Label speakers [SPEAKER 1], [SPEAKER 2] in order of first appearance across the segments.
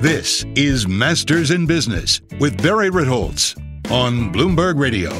[SPEAKER 1] This is Masters in Business with Barry Ritholtz on Bloomberg Radio.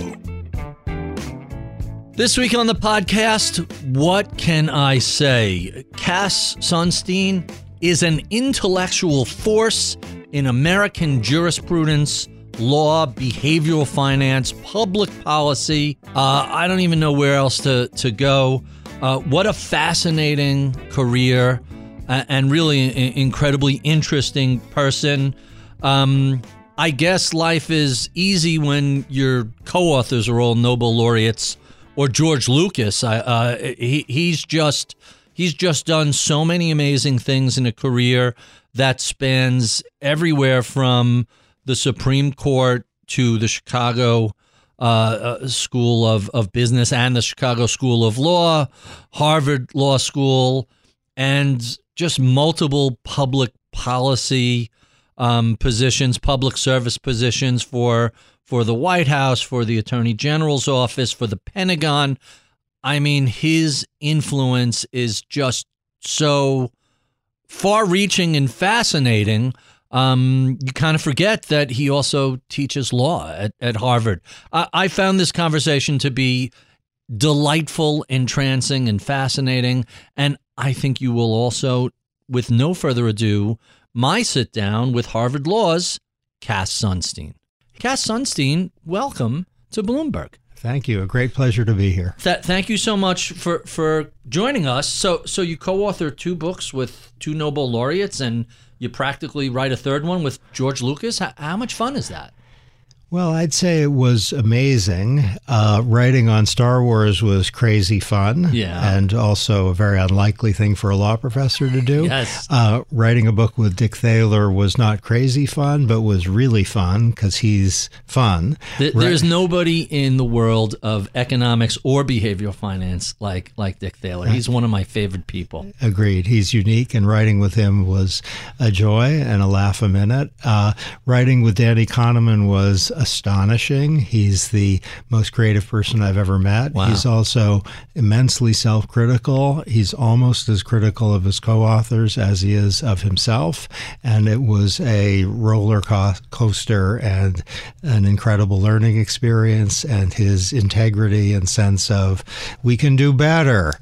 [SPEAKER 2] This week on the podcast, what can I say? Cass Sunstein is an intellectual force in American jurisprudence, law, behavioral finance, public policy. Uh, I don't even know where else to, to go. Uh, what a fascinating career and really an incredibly interesting person. Um, I guess life is easy when your co-authors are all Nobel laureates or George Lucas. Uh, he, he's just he's just done so many amazing things in a career that spans everywhere from the Supreme Court to the Chicago uh, uh School of, of Business and the Chicago School of Law, Harvard Law School, and just multiple public policy um, positions, public service positions for for the White House, for the Attorney General's office, for the Pentagon. I mean, his influence is just so far-reaching and fascinating. Um, you kind of forget that he also teaches law at, at Harvard. I, I found this conversation to be delightful, entrancing, and fascinating. And I think you will also, with no further ado, my sit down with Harvard Law's Cass Sunstein. Cass Sunstein, welcome to Bloomberg.
[SPEAKER 3] Thank you. A great pleasure to be here.
[SPEAKER 2] Th- thank you so much for, for joining us. So, so you co-authored two books with two Nobel laureates, and you practically write a third one with George Lucas. How, how much fun is that?
[SPEAKER 3] Well, I'd say it was amazing. Uh, writing on Star Wars was crazy fun.
[SPEAKER 2] Yeah.
[SPEAKER 3] And also a very unlikely thing for a law professor to do.
[SPEAKER 2] Yes.
[SPEAKER 3] Uh, writing a book with Dick Thaler was not crazy fun, but was really fun because he's fun.
[SPEAKER 2] Th- there's right. nobody in the world of economics or behavioral finance like, like Dick Thaler. He's one of my favorite people.
[SPEAKER 3] Agreed. He's unique, and writing with him was a joy and a laugh a minute. Uh, writing with Danny Kahneman was astonishing. He's the most creative person I've ever met.
[SPEAKER 2] Wow.
[SPEAKER 3] He's also immensely self critical. He's almost as critical of his co authors as he is of himself. And it was a roller coaster and an incredible learning experience. And his integrity and sense of, we can do better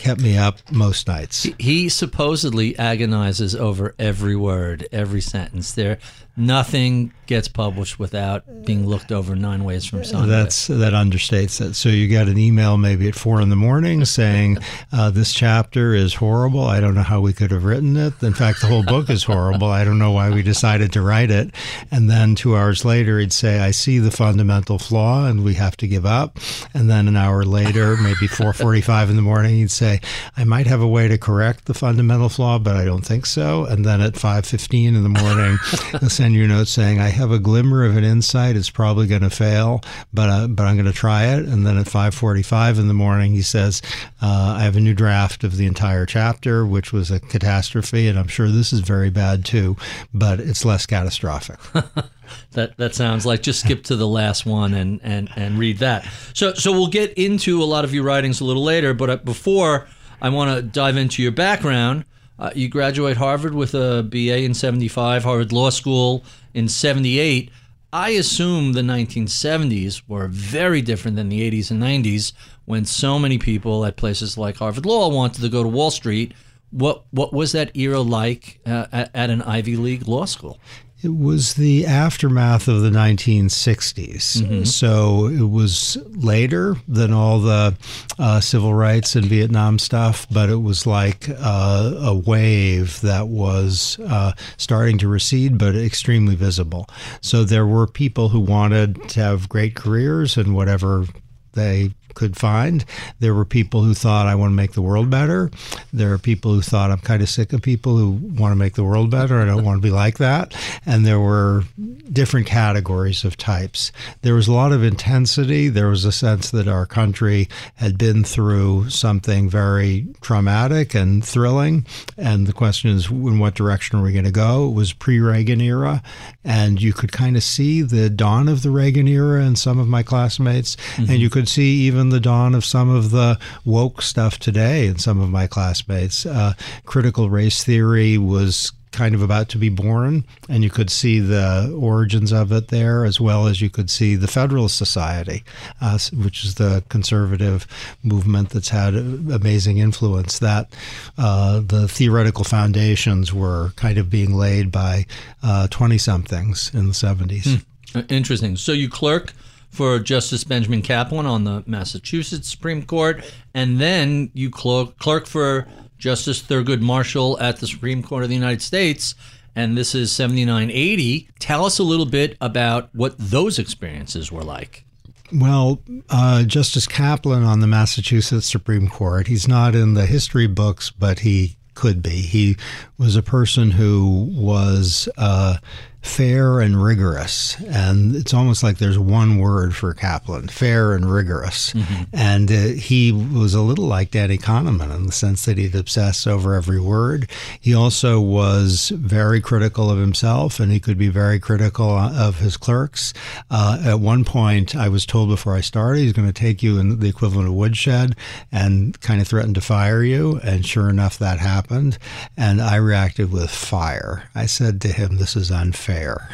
[SPEAKER 3] kept me up most nights.
[SPEAKER 2] He supposedly agonizes over every word, every sentence. There, nothing gets published without being looked over nine ways from Sunday.
[SPEAKER 3] That's that understates it. So you get an email maybe at four in the morning saying uh, this chapter is horrible. I don't know how we could have written it. In fact, the whole book is horrible. I don't know why we decided to write it. And then two hours later, he'd say, "I see the fundamental flaw, and we have to give up." And then an hour later, maybe four forty-five in the morning, he'd say, "I might have a way to correct the fundamental flaw, but I don't think so." And then at five fifteen in the morning, he'll send you a note saying, "I have a glimmer of an insight. It's probably going to fail, but uh, but I'm going to try it." And then at 5:45 in the morning, he says, uh, "I have a new draft of the entire chapter, which was a catastrophe, and I'm sure this is very bad too, but it's less catastrophic."
[SPEAKER 2] that that sounds like just skip to the last one and and and read that. So so we'll get into a lot of your writings a little later, but uh, before I want to dive into your background. Uh, you graduate Harvard with a BA in 75, Harvard Law School in 78. I assume the 1970s were very different than the 80s and 90s when so many people at places like Harvard Law wanted to go to Wall Street What what was that era like uh, at, at an Ivy League law school?
[SPEAKER 3] It was the aftermath of the 1960s.
[SPEAKER 2] Mm-hmm.
[SPEAKER 3] So it was later than all the uh, civil rights and Vietnam stuff, but it was like uh, a wave that was uh, starting to recede, but extremely visible. So there were people who wanted to have great careers and whatever they could find. There were people who thought, I want to make the world better. There are people who thought, I'm kind of sick of people who want to make the world better. I don't want to be like that. And there were different categories of types. There was a lot of intensity. There was a sense that our country had been through something very traumatic and thrilling. And the question is, in what direction are we going to go? It was pre Reagan era. And you could kind of see the dawn of the Reagan era in some of my classmates. Mm-hmm. And you could see even the dawn of some of the woke stuff today in some of my classmates. Uh, critical race theory was kind of about to be born, and you could see the origins of it there, as well as you could see the Federalist Society, uh, which is the conservative movement that's had amazing influence. That uh, the theoretical foundations were kind of being laid by twenty somethings in the seventies.
[SPEAKER 2] Hmm. Interesting. So you clerk for Justice Benjamin Kaplan on the Massachusetts Supreme Court, and then you clerk, clerk for Justice Thurgood Marshall at the Supreme Court of the United States. And this is 7980. Tell us a little bit about what those experiences were like.
[SPEAKER 3] Well, uh, Justice Kaplan on the Massachusetts Supreme Court, he's not in the history books, but he could be. He was a person who was uh, fair and rigorous. And it's almost like there's one word for Kaplan fair and rigorous. Mm-hmm. And uh, he was a little like Danny Kahneman in the sense that he'd obsess over every word. He also was very critical of himself and he could be very critical of his clerks. Uh, at one point, I was told before I started, he's going to take you in the equivalent of woodshed and kind of threaten to fire you. And sure enough, that happened. And I reacted with fire. I said to him, This is unfair fair,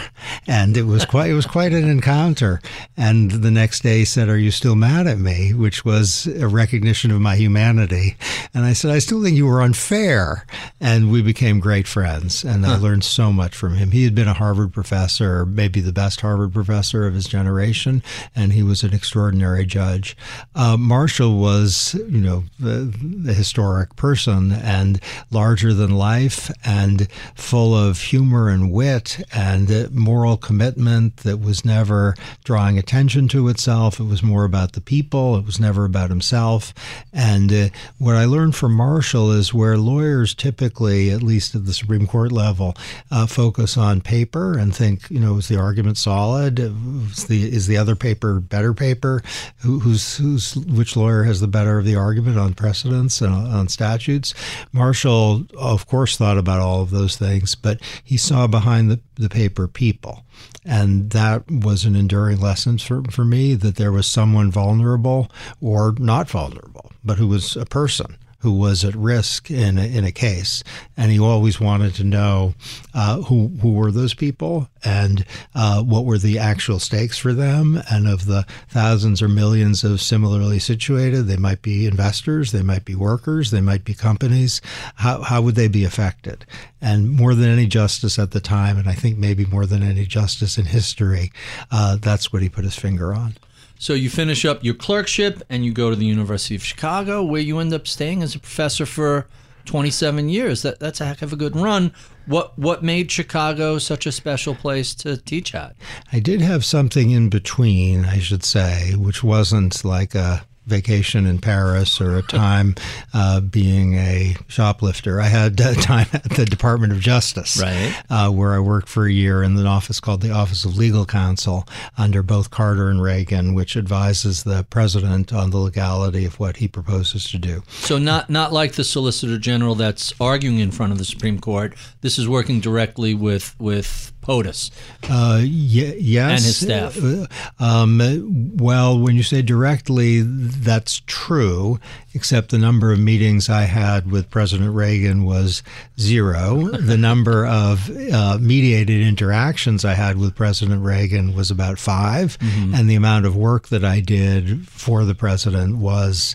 [SPEAKER 3] and it was quite it was quite an encounter. And the next day he said, "Are you still mad at me?" Which was a recognition of my humanity. And I said, "I still think you were unfair." And we became great friends, and huh. I learned so much from him. He had been a Harvard professor, maybe the best Harvard professor of his generation, and he was an extraordinary judge. Uh, Marshall was, you know, the, the historic person and larger than life, and full of humor and wit. And and moral commitment that was never drawing attention to itself. It was more about the people. It was never about himself. And uh, what I learned from Marshall is where lawyers typically, at least at the Supreme Court level, uh, focus on paper and think, you know, is the argument solid? Is the is the other paper better paper? Who, who's who's which lawyer has the better of the argument on precedents and on statutes? Marshall, of course, thought about all of those things, but he saw behind the, the paper people. And that was an enduring lesson for, for me that there was someone vulnerable or not vulnerable, but who was a person who was at risk in a, in a case, and he always wanted to know uh, who who were those people and uh, what were the actual stakes for them. And of the thousands or millions of similarly situated, they might be investors, they might be workers, they might be companies. How how would they be affected? And more than any justice at the time, and I think maybe more than any justice in history, uh, that's what he put his finger on.
[SPEAKER 2] So you finish up your clerkship and you go to the University of Chicago, where you end up staying as a professor for 27 years. That that's a heck of a good run. What what made Chicago such a special place to teach at?
[SPEAKER 3] I did have something in between, I should say, which wasn't like a vacation in Paris or a time uh, being a shoplifter. I had a time at the Department of Justice,
[SPEAKER 2] right.
[SPEAKER 3] uh, where I worked for a year in an office called the Office of Legal Counsel under both Carter and Reagan, which advises the president on the legality of what he proposes to do.
[SPEAKER 2] So not not like the Solicitor General that's arguing in front of the Supreme Court. This is working directly with with POTUS.
[SPEAKER 3] Uh, y- yes.
[SPEAKER 2] And his staff. Uh,
[SPEAKER 3] um, well, when you say directly, that's true, except the number of meetings I had with President Reagan was zero. the number of uh, mediated interactions I had with President Reagan was about 5 mm-hmm. and the amount of work that I did for the president was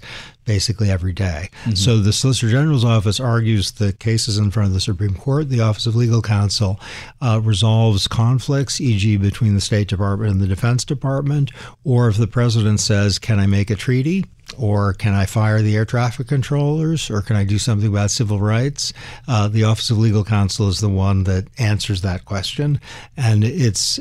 [SPEAKER 3] basically every day. So the Solicitor General's office argues the cases in front of the Supreme Court. The Office of Legal Counsel uh, resolves conflicts, e.g., between the State Department and the Defense Department, or if the president says, "Can I make a treaty?" Or can I fire the air traffic controllers, or can I do something about civil rights? Uh, the Office of Legal Counsel is the one that answers that question, and it's.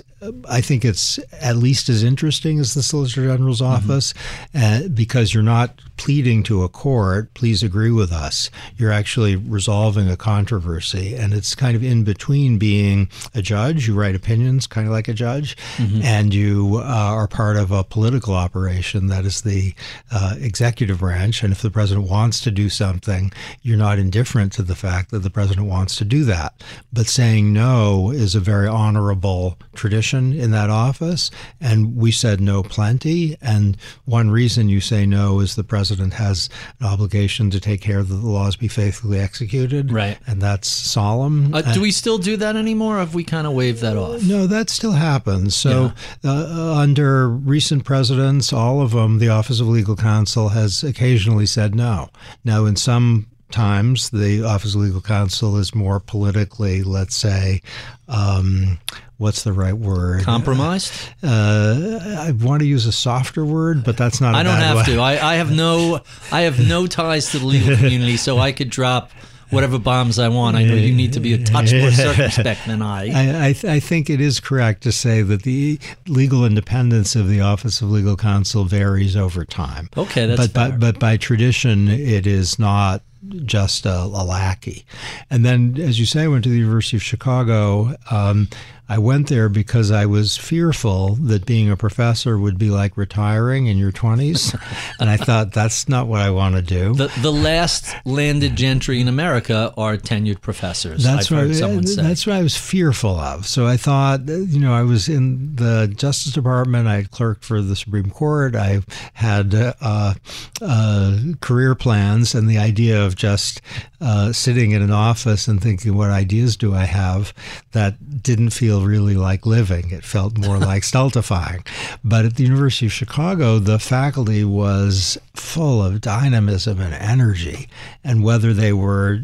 [SPEAKER 3] I think it's at least as interesting as the Solicitor General's office uh, because you're not pleading to a court, please agree with us. You're actually resolving a controversy, and it's kind of in between being a judge, you write opinions kind of like a judge, and you uh, are part of a political operation that is the uh, executive branch. And if the president wants to do something, you're not indifferent to the fact that the president wants to do that. But saying no is a very honorable tradition in that office. And we said no plenty. And one reason you say no is the president has an obligation to take care that the laws be faithfully executed.
[SPEAKER 2] Right.
[SPEAKER 3] And that's solemn.
[SPEAKER 2] Uh, do we still do that anymore? Or have we kind of waved that off?
[SPEAKER 3] No, that still happens. So, uh, under recent presidents, all of them, the Office of Legal Counsel has occasionally said no. Now, in some times, the Office of Legal Counsel is more politically, let's say, um, what's the right word?
[SPEAKER 2] Compromised?
[SPEAKER 3] Uh, I want to use a softer word, but that's not. I
[SPEAKER 2] I don't have to. I, I have no. I have no ties to the legal community, so I could drop whatever bombs I want. I know you need to be a touch more circumspect than I.
[SPEAKER 3] I, I, th- I think it is correct to say that the legal independence of the Office of Legal Counsel varies over time.
[SPEAKER 2] Okay, that's
[SPEAKER 3] but by,
[SPEAKER 2] fair.
[SPEAKER 3] but by tradition, it is not just a, a lackey. And then, as you say, I went to the University of Chicago. Um, I went there because I was fearful that being a professor would be like retiring in your 20s. and I thought, that's not what I want to do.
[SPEAKER 2] The, the last landed gentry in America are tenured professors.
[SPEAKER 3] That's what
[SPEAKER 2] heard someone say.
[SPEAKER 3] that's what I was fearful of. So I thought, you know, I was in the Justice Department. I had clerked for the Supreme Court. I had uh, uh, career plans, and the idea of just uh, sitting in an office and thinking, what ideas do I have? That didn't feel really like living. It felt more like stultifying. But at the University of Chicago, the faculty was full of dynamism and energy, and whether they were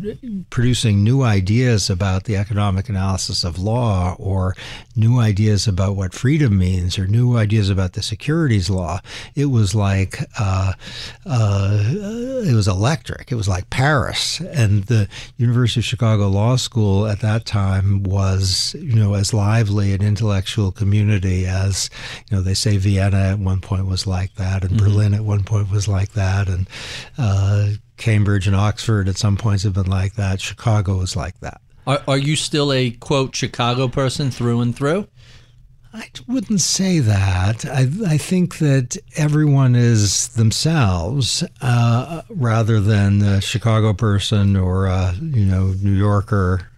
[SPEAKER 3] producing new ideas about the economic analysis of law or new ideas about what freedom means or new ideas about the securities law, it was like uh, uh, it was electric. It was like Paris. And the University of Chicago Law School at that time was, you know, as lively an intellectual community as, you know, they say Vienna at one point was like that, and Berlin at one point was like that, and uh, Cambridge and Oxford at some points have been like that. Chicago was like that.
[SPEAKER 2] Are, are you still a quote Chicago person through and through?
[SPEAKER 3] I wouldn't say that. I, I think that everyone is themselves uh, rather than a Chicago person or a you know New Yorker.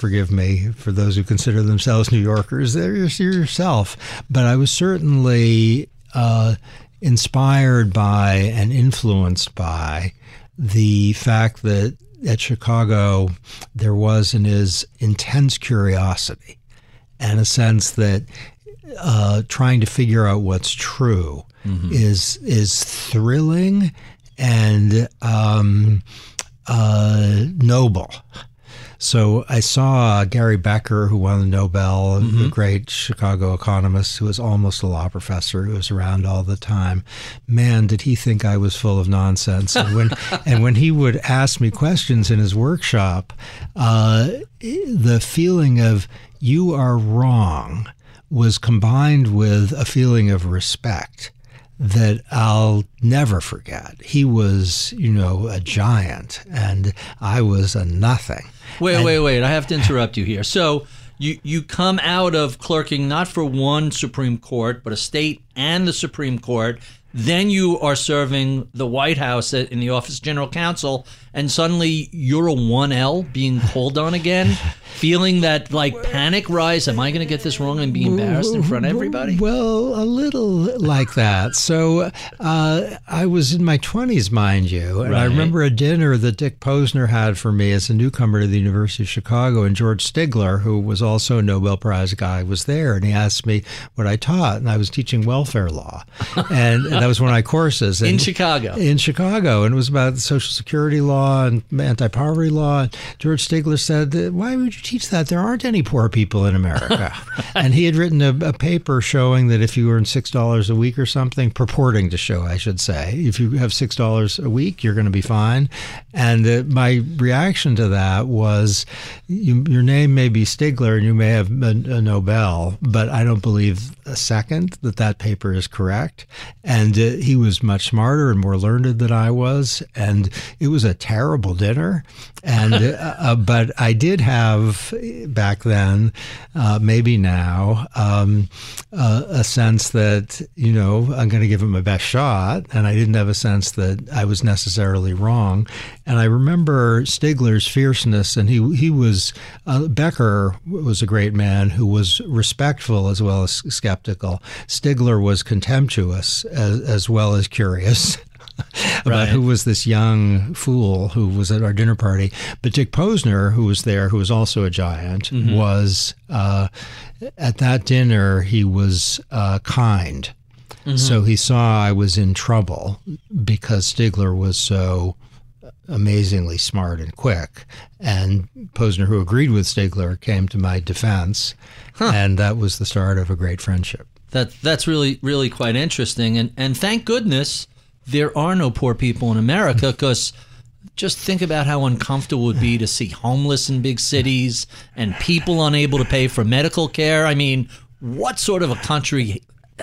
[SPEAKER 3] Forgive me for those who consider themselves New Yorkers. You're yourself. But I was certainly uh, inspired by and influenced by the fact that at Chicago there was and is intense curiosity and a sense that uh, trying to figure out what's true is is thrilling and um, uh, noble. So I saw Gary Becker, who won the Nobel, the great Chicago economist who was almost a law professor, who was around all the time. Man, did he think I was full of nonsense? And when and when he would ask me questions in his workshop, uh, the feeling of you are wrong was combined with a feeling of respect that I'll never forget. He was, you know, a giant and I was a nothing.
[SPEAKER 2] Wait, wait, wait. I have to interrupt you here. So you you come out of clerking not for one Supreme Court, but a state and the Supreme Court. Then you are serving the White House in the Office of General Counsel, and suddenly you're a 1L being called on again feeling that like panic rise? Am I going to get this wrong and be embarrassed in front of everybody?
[SPEAKER 3] Well, a little like that. So uh, I was in my 20s, mind you, and I remember a dinner that Dick Posner had for me as a newcomer to the University of Chicago, and George Stigler, who was also a Nobel Prize guy, was there, and he asked me what I taught, and I was teaching welfare law, and, that was one of my courses
[SPEAKER 2] in Chicago.
[SPEAKER 3] in Chicago, and it was about Social Security law and anti-poverty law. George Stigler said, "Why would you teach that? There aren't any poor people in America." and he had written a, a paper showing that if you earn six dollars a week or something, purporting to show, I should say, if you have six dollars a week, you're going to be fine. And uh, my reaction to that was, you, your name may be Stigler, and you may have a, a Nobel, but I don't believe a second that that paper is correct. And uh, he was much smarter and more learned than I was, and it was a terrible dinner. And uh, uh, but I did have back then, uh, maybe now, um, uh, a sense that you know I'm going to give it my best shot, and I didn't have a sense that I was necessarily wrong. And I remember Stigler's fierceness, and he he was uh, Becker was a great man who was respectful as well as skeptical. Stigler was contemptuous as, as well as curious. about
[SPEAKER 2] Right.
[SPEAKER 3] who was this young fool who was at our dinner party. But Dick Posner, who was there, who was also a giant, was uh, at that dinner. He was uh, kind, so he saw I was in trouble because Stigler was so amazingly smart and quick. And Posner, who agreed with Stigler, came to my defense, and that was the start of a great friendship.
[SPEAKER 2] That that's really really quite interesting, and and thank goodness there are no poor people in America because. Just think about how uncomfortable it would be to see homeless in big cities and people unable to pay for medical care. I mean, what sort of a country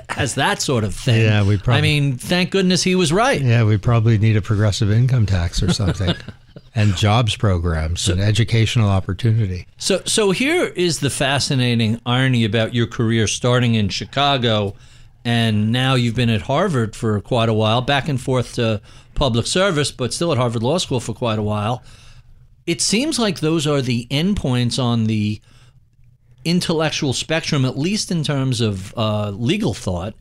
[SPEAKER 2] has that sort of thing?
[SPEAKER 3] Yeah, we probably-
[SPEAKER 2] I mean, thank goodness he was right.
[SPEAKER 3] Yeah, we probably need a progressive income tax or something, and jobs programs and educational opportunity.
[SPEAKER 2] So, so here is the fascinating irony about your career starting in Chicago, and now you've been at Harvard for quite a while, back and forth to public service, but still at Harvard Law School for quite a while. It seems like those are the endpoints on the intellectual spectrum, at least in terms of uh, legal thought.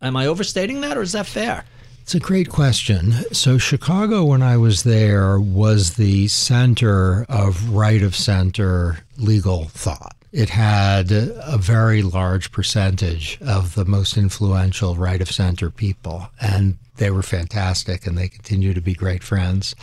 [SPEAKER 2] Am I overstating that, or is that fair?
[SPEAKER 3] It's a great question. So, Chicago, when I was there, was the center of right of center legal thought. It had a very large percentage of the most influential right of center people, and they were fantastic, and they continue to be great friends.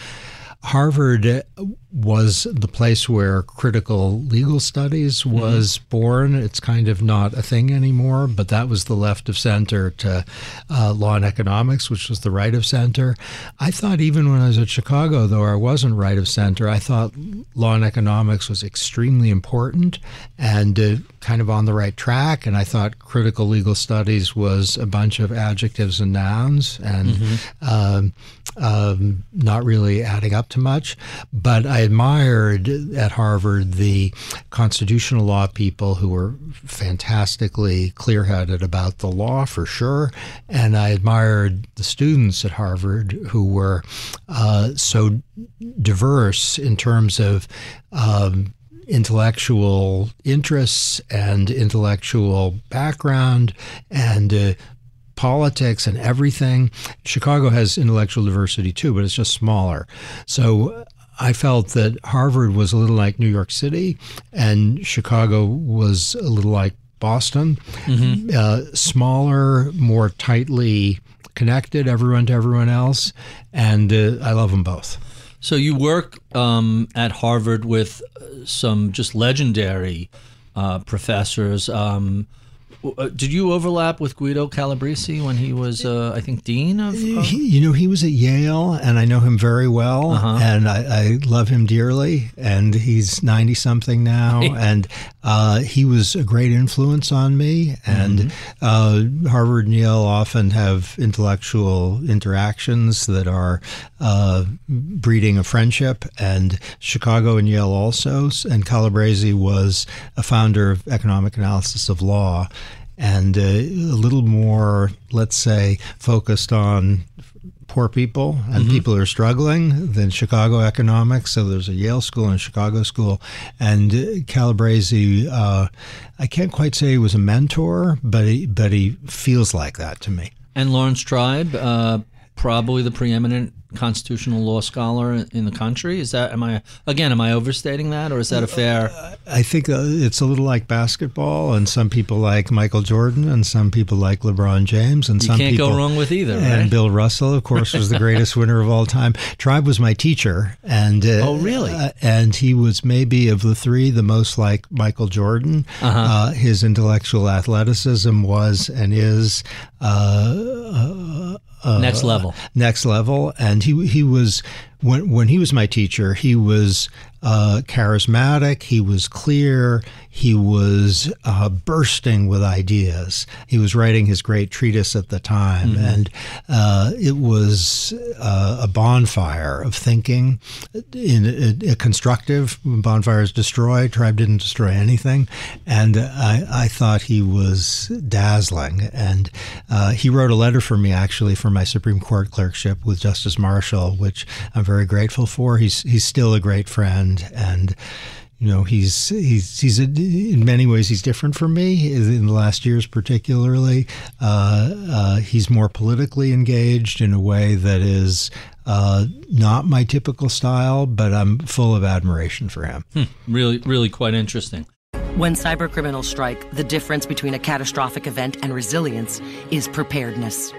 [SPEAKER 3] Harvard was the place where critical legal studies was born. It's kind of not a thing anymore, but that was the left of center to uh, law and economics, which was the right of center. I thought even when I was at Chicago, though I wasn't right of center, I thought law and economics was extremely important and uh, kind of on the right track. And I thought critical legal studies was a bunch of adjectives and nouns and um, um, not really adding up to much. But I admired at Harvard the constitutional law people who were fantastically clear headed about the law for sure. And I admired the students at Harvard who were uh, so diverse in terms of. Um, intellectual interests and intellectual background and uh, politics and everything. Chicago has intellectual diversity too, but it's just smaller. So I felt that Harvard was a little like New York City and Chicago was a little like Boston. Uh, smaller, more tightly connected, everyone to everyone else. And uh, I love them both.
[SPEAKER 2] So you work um, at Harvard with some just legendary uh, professors. Um, uh, did you overlap with Guido Calabresi when he was, uh, I think, dean of? of-
[SPEAKER 3] He, you know, he was at Yale, and I know him very well, and I, I love him dearly. And he's ninety something now, and uh, he was a great influence on me. And uh, Harvard and Yale often have intellectual interactions that are uh, breeding a friendship, and Chicago and Yale also. And Calabresi was a founder of economic analysis of law and uh, a little more, let's say, focused on poor people and people who are struggling, then Chicago economics. So there's a Yale school and a Chicago school. And Calabresi, uh, I can't quite say he was a mentor, but he, but he feels like that to me.
[SPEAKER 2] And Laurence Tribe, uh, probably the preeminent constitutional law scholar in the country. Is that am I again? Am I overstating that, or is that a fair?
[SPEAKER 3] I think uh, it's a little like basketball, and some people like Michael Jordan, and some people like LeBron James, and
[SPEAKER 2] You
[SPEAKER 3] some
[SPEAKER 2] can't
[SPEAKER 3] people
[SPEAKER 2] go wrong with either,
[SPEAKER 3] And
[SPEAKER 2] right?
[SPEAKER 3] Bill Russell, of course, was the greatest winner of all time. Tribe was my teacher, and uh,
[SPEAKER 2] Oh, really?
[SPEAKER 3] uh, and he was maybe of the three the most like Michael Jordan.
[SPEAKER 2] Uh-huh.
[SPEAKER 3] Uh, his intellectual athleticism was and is. Uh,
[SPEAKER 2] Next level.
[SPEAKER 3] next level and he he was when when he was my teacher he was uh, charismatic. He was clear. He was uh, bursting with ideas. He was writing his great treatise at the time. And uh, it was uh, a bonfire of thinking. In a, a constructive bonfire is destroyed tribe didn't destroy anything. And I, I thought he was dazzling. And uh, he wrote a letter for me actually for my Supreme Court clerkship with Justice Marshall, which I'm very grateful for. He's he's still a great friend, and you know he's he's he's a, in many ways he's different from me in the last years, particularly. Uh, uh, he's more politically engaged in a way that is. Uh, not my typical style, but I'm full of admiration for him.
[SPEAKER 2] Really, really quite interesting.
[SPEAKER 4] When cybercriminals strike, the difference between a catastrophic event and resilience is preparedness.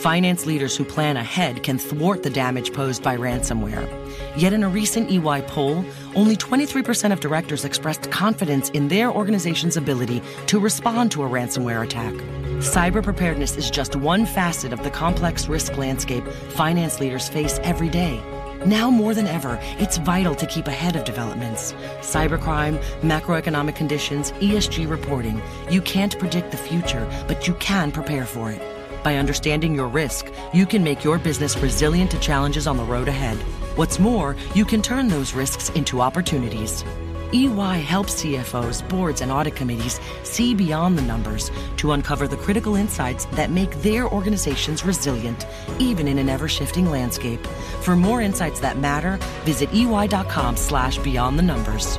[SPEAKER 4] Finance leaders who plan ahead can thwart the damage posed by ransomware. Yet in a recent EY poll, only 23% of directors expressed confidence in their organization's ability to respond to a ransomware attack. Cyber preparedness is just one facet of the complex risk landscape finance leaders face every day. Now more than ever, it's vital to keep ahead of developments. Cybercrime, macroeconomic conditions, ESG reporting. You can't predict the future, but you can prepare for it. By understanding your risk, you can make your business resilient to challenges on the road ahead. What's more, you can turn those risks into opportunities. EY helps CFOs, boards, and audit committees see beyond the numbers to uncover the critical insights that make their organizations resilient, even in an ever-shifting landscape. For more insights that matter, visit ey.com slash beyond the numbers.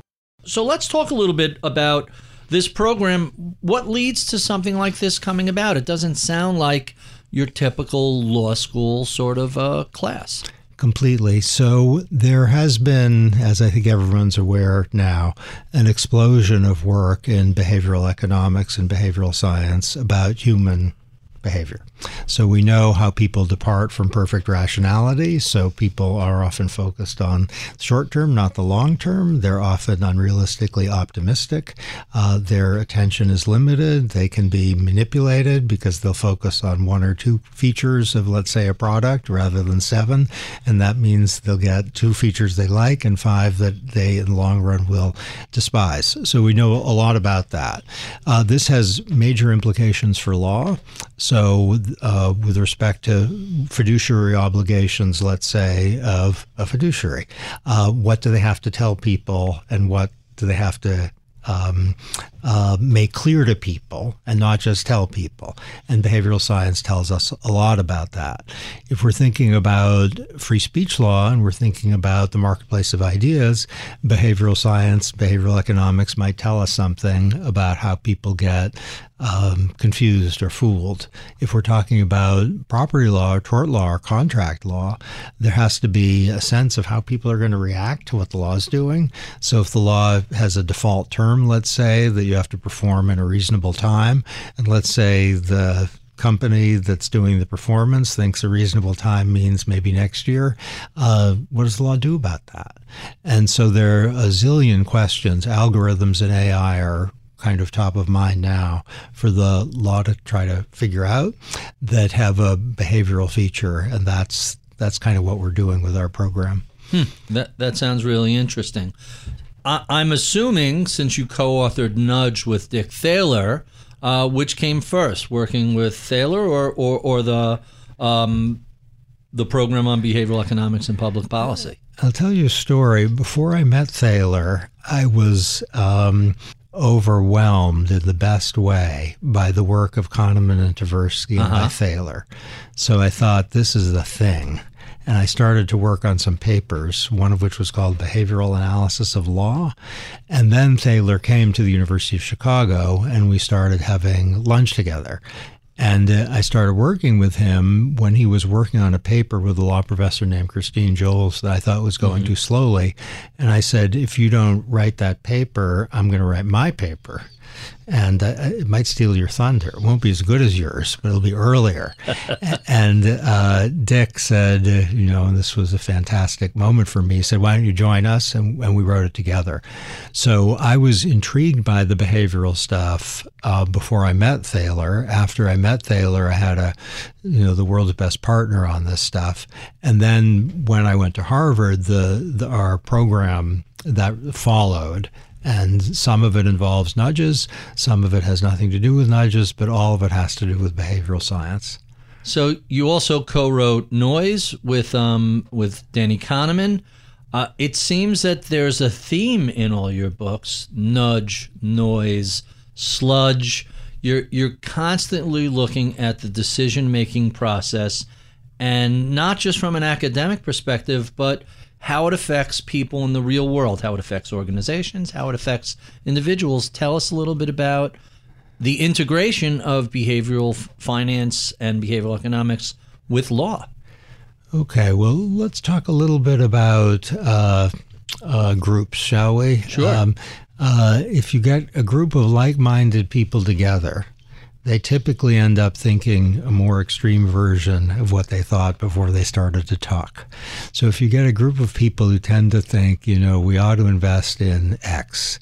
[SPEAKER 2] So let's talk a little bit about this program. What leads to something like this coming about? It doesn't sound like your typical law school sort of uh, class.
[SPEAKER 3] Completely. So there has been, as I think everyone's aware now, an explosion of work in behavioral economics and behavioral science about human behavior. So we know how people depart from perfect rationality. So people are often focused on short term, not the long term. They're often unrealistically optimistic. Uh, their attention is limited. They can be manipulated because they'll focus on one or two features of, let's say, a product rather than seven. And that means they'll get two features they like and five that they, in the long run, will despise. So we know a lot about that. Uh, this has major implications for law. So, uh, with respect to fiduciary obligations, let's say, of a fiduciary, uh, what do they have to tell people and what do they have to um, uh, make clear to people and not just tell people. And behavioral science tells us a lot about that. If we're thinking about free speech law and we're thinking about the marketplace of ideas, behavioral science, behavioral economics might tell us something about how people get um, confused or fooled. If we're talking about property law or tort law or contract law, there has to be a sense of how people are going to react to what the law is doing. So if the law has a default term, let's say, that you have to perform in a reasonable time, and let's say the company that's doing the performance thinks a reasonable time means maybe next year. Uh, what does the law do about that? And so there are a zillion questions. Algorithms and AI are kind of top of mind now for the law to try to figure out that have a behavioral feature, and that's that's kind of what we're doing with our program.
[SPEAKER 2] Hmm. That that sounds really interesting. I, am assuming since you co-authored Nudge with Dick Thaler, uh, which came first, working with Thaler or or, or the um, the program on behavioral economics and public policy?
[SPEAKER 3] I'll tell you a story. Before I met Thaler, I was um, overwhelmed in the best way by the work of Kahneman and Tversky and uh-huh. by Thaler. So I thought, this is the thing. And I started to work on some papers, one of which was called Behavioral Analysis of Law. And then Thaler came to the University of Chicago and we started having lunch together. And uh, I started working with him when he was working on a paper with a law professor named Christine Jolls that I thought was going mm-hmm. too slowly. And I said, if you don't write that paper, I'm going to write my paper and uh, it might steal your thunder. It won't be as good as yours, but it'll be earlier. and uh, Dick said, you know, and this was a fantastic moment for me. He said, "Why don't you join us?" And, and we wrote it together. So I was intrigued by the behavioral stuff uh, before I met Thaler. After I met Thaler, I had a, you know, the world's best partner on this stuff. And then when I went to Harvard, the, the our program that followed and some of it involves nudges, some of it has nothing to do with nudges, but all of it has to do with behavioral science.
[SPEAKER 2] So you also co-wrote Noise with um, with Danny Kahneman. Uh, it seems that there's a theme in all your books: nudge, noise, sludge. You're you're constantly looking at the decision-making process, and not just from an academic perspective, but how it affects people in the real world, how it affects organizations, how it affects individuals. Tell us a little bit about the integration of behavioral finance and behavioral economics with law.
[SPEAKER 3] Okay, well, let's talk a little bit about uh, uh, groups, shall we?
[SPEAKER 2] Sure. Um,
[SPEAKER 3] uh, if you get a group of like minded people together, they typically end up thinking a more extreme version of what they thought before they started to talk. So if you get a group of people who tend to think, you know, we ought to invest in X,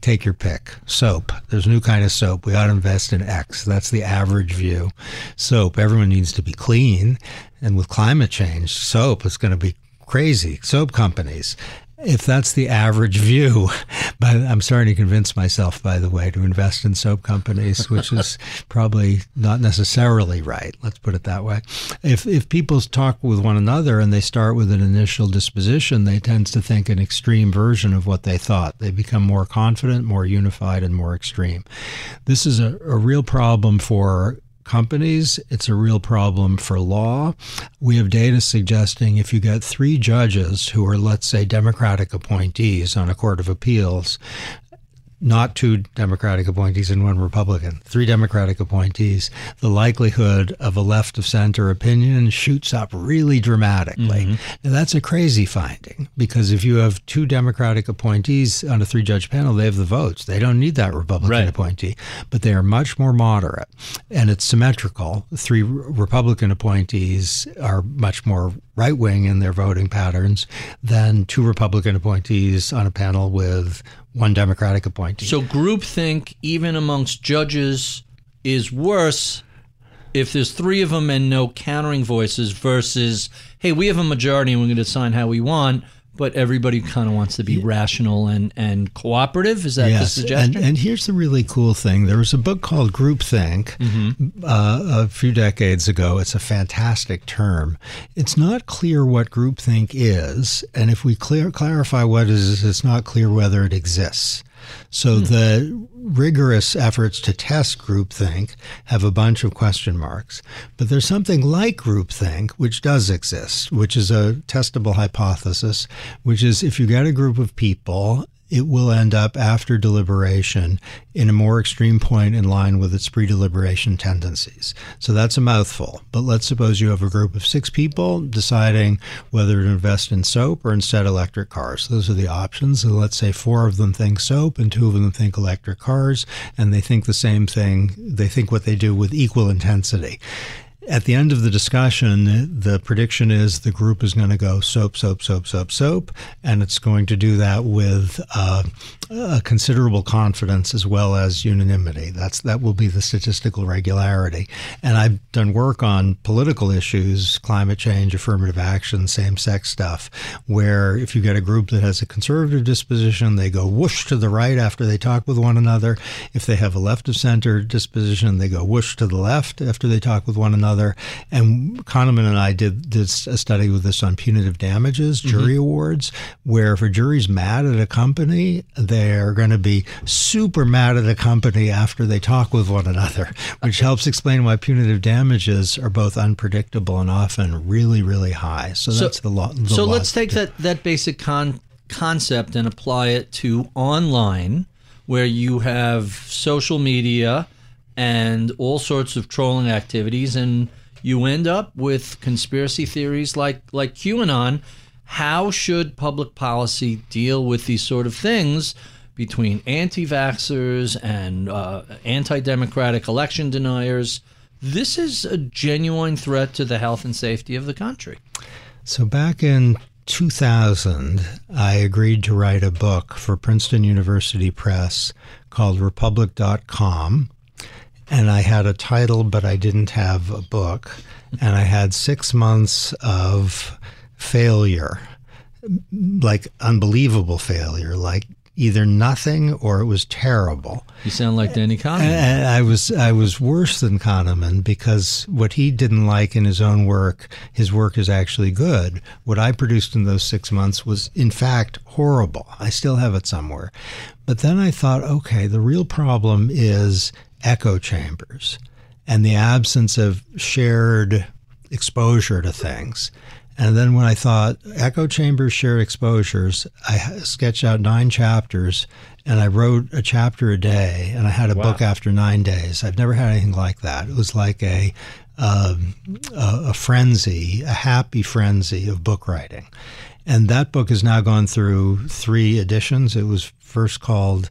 [SPEAKER 3] take your pick. Soap. There's a new kind of soap. We ought to invest in X. That's the average view. Soap. Everyone needs to be clean. And with climate change, soap is going to be crazy. Soap companies if that's the average view, but I'm starting to convince myself, by the way, to invest in soap companies, which is probably not necessarily right. Let's put it that way. If if people talk with one another and they start with an initial disposition, they tend to think an extreme version of what they thought. They become more confident, more unified, and more extreme. This is a, a real problem for companies. It's a real problem for law. We have data suggesting if you get three judges who are, let's say, Democratic appointees on a court of appeals, not two Democratic appointees and one Republican, three Democratic appointees, the likelihood of a left of center opinion shoots up really dramatically. Mm-hmm. Now, that's a crazy finding because if you have two Democratic appointees on a three judge panel, they have the votes. They don't need that Republican right. appointee, but they are much more moderate and it's symmetrical. Three Republican appointees are much more right wing in their voting patterns than two Republican appointees on a panel with one Democratic appointee.
[SPEAKER 2] So groupthink, even amongst judges, is worse if there's three of them and no countering voices versus, hey, we have a majority and we're going to decide how we want but everybody kind of wants to be rational and, and cooperative. Is that yes. the suggestion?
[SPEAKER 3] And, and here's the really cool thing: there was a book called Groupthink mm-hmm. uh, a few decades ago. It's a fantastic term. It's not clear what groupthink is, and if we clear, clarify what it is, it's not clear whether it exists. So hmm. the rigorous efforts to test groupthink have a bunch of question marks. But there's something like groupthink, which does exist, which is a testable hypothesis, which is if you get a group of people it will end up after deliberation in a more extreme point in line with its pre deliberation tendencies. So that's a mouthful. But let's suppose you have a group of six people deciding whether to invest in soap or instead electric cars. Those are the options. And let's say four of them think soap and two of them think electric cars, and they think the same thing. They think what they do with equal intensity at the end of the discussion, the prediction is the group is going to go soap, soap, soap, soap, soap, and it's going to do that with uh, uh, considerable confidence as well as unanimity. That's that will be the statistical regularity. And I've done work on political issues, climate change, affirmative action, same-sex stuff, where if you get a group that has a conservative disposition, they go whoosh to the right after they talk with one another. If they have a left of center disposition, they go whoosh to the left after they talk with one another. And Kahneman and I did, did a study with this on punitive damages, jury mm-hmm. awards, where if a jury's mad at a company, they're going to be super mad at a company after they talk with one another, which helps explain why punitive damages are both unpredictable and often really, really high. So, so that's the law.
[SPEAKER 2] So let's take that, that basic con- concept and apply it to online, where you have social media and all sorts of trolling activities, and you end up with conspiracy theories like like QAnon. How should public policy deal with these sort of things? between anti vaxxers and uh, anti democratic election deniers. This is a genuine threat to the health and safety of the country.
[SPEAKER 3] So, back in 2000, I agreed to write a book for Princeton University Press called Republic.com. And I had a title, but I didn't have a book. And I had six months of failure, like unbelievable failure, like either nothing or it was terrible.
[SPEAKER 2] You sound like Danny Kahneman.
[SPEAKER 3] And I was I was worse than Kahneman because what he didn't like in his own work, his work is actually good. What I produced in those six months was in fact horrible. I still have it somewhere. But then I thought, okay, the real problem is echo chambers and the absence of shared exposure to things. And then when I thought echo chambers, shared exposures, I sketched out nine chapters and I wrote a chapter a day and I had a wow. book after nine days. I've never had anything like that. It was like a, um, a, a frenzy, a happy frenzy of book writing. And that book has now gone through three editions. It was first called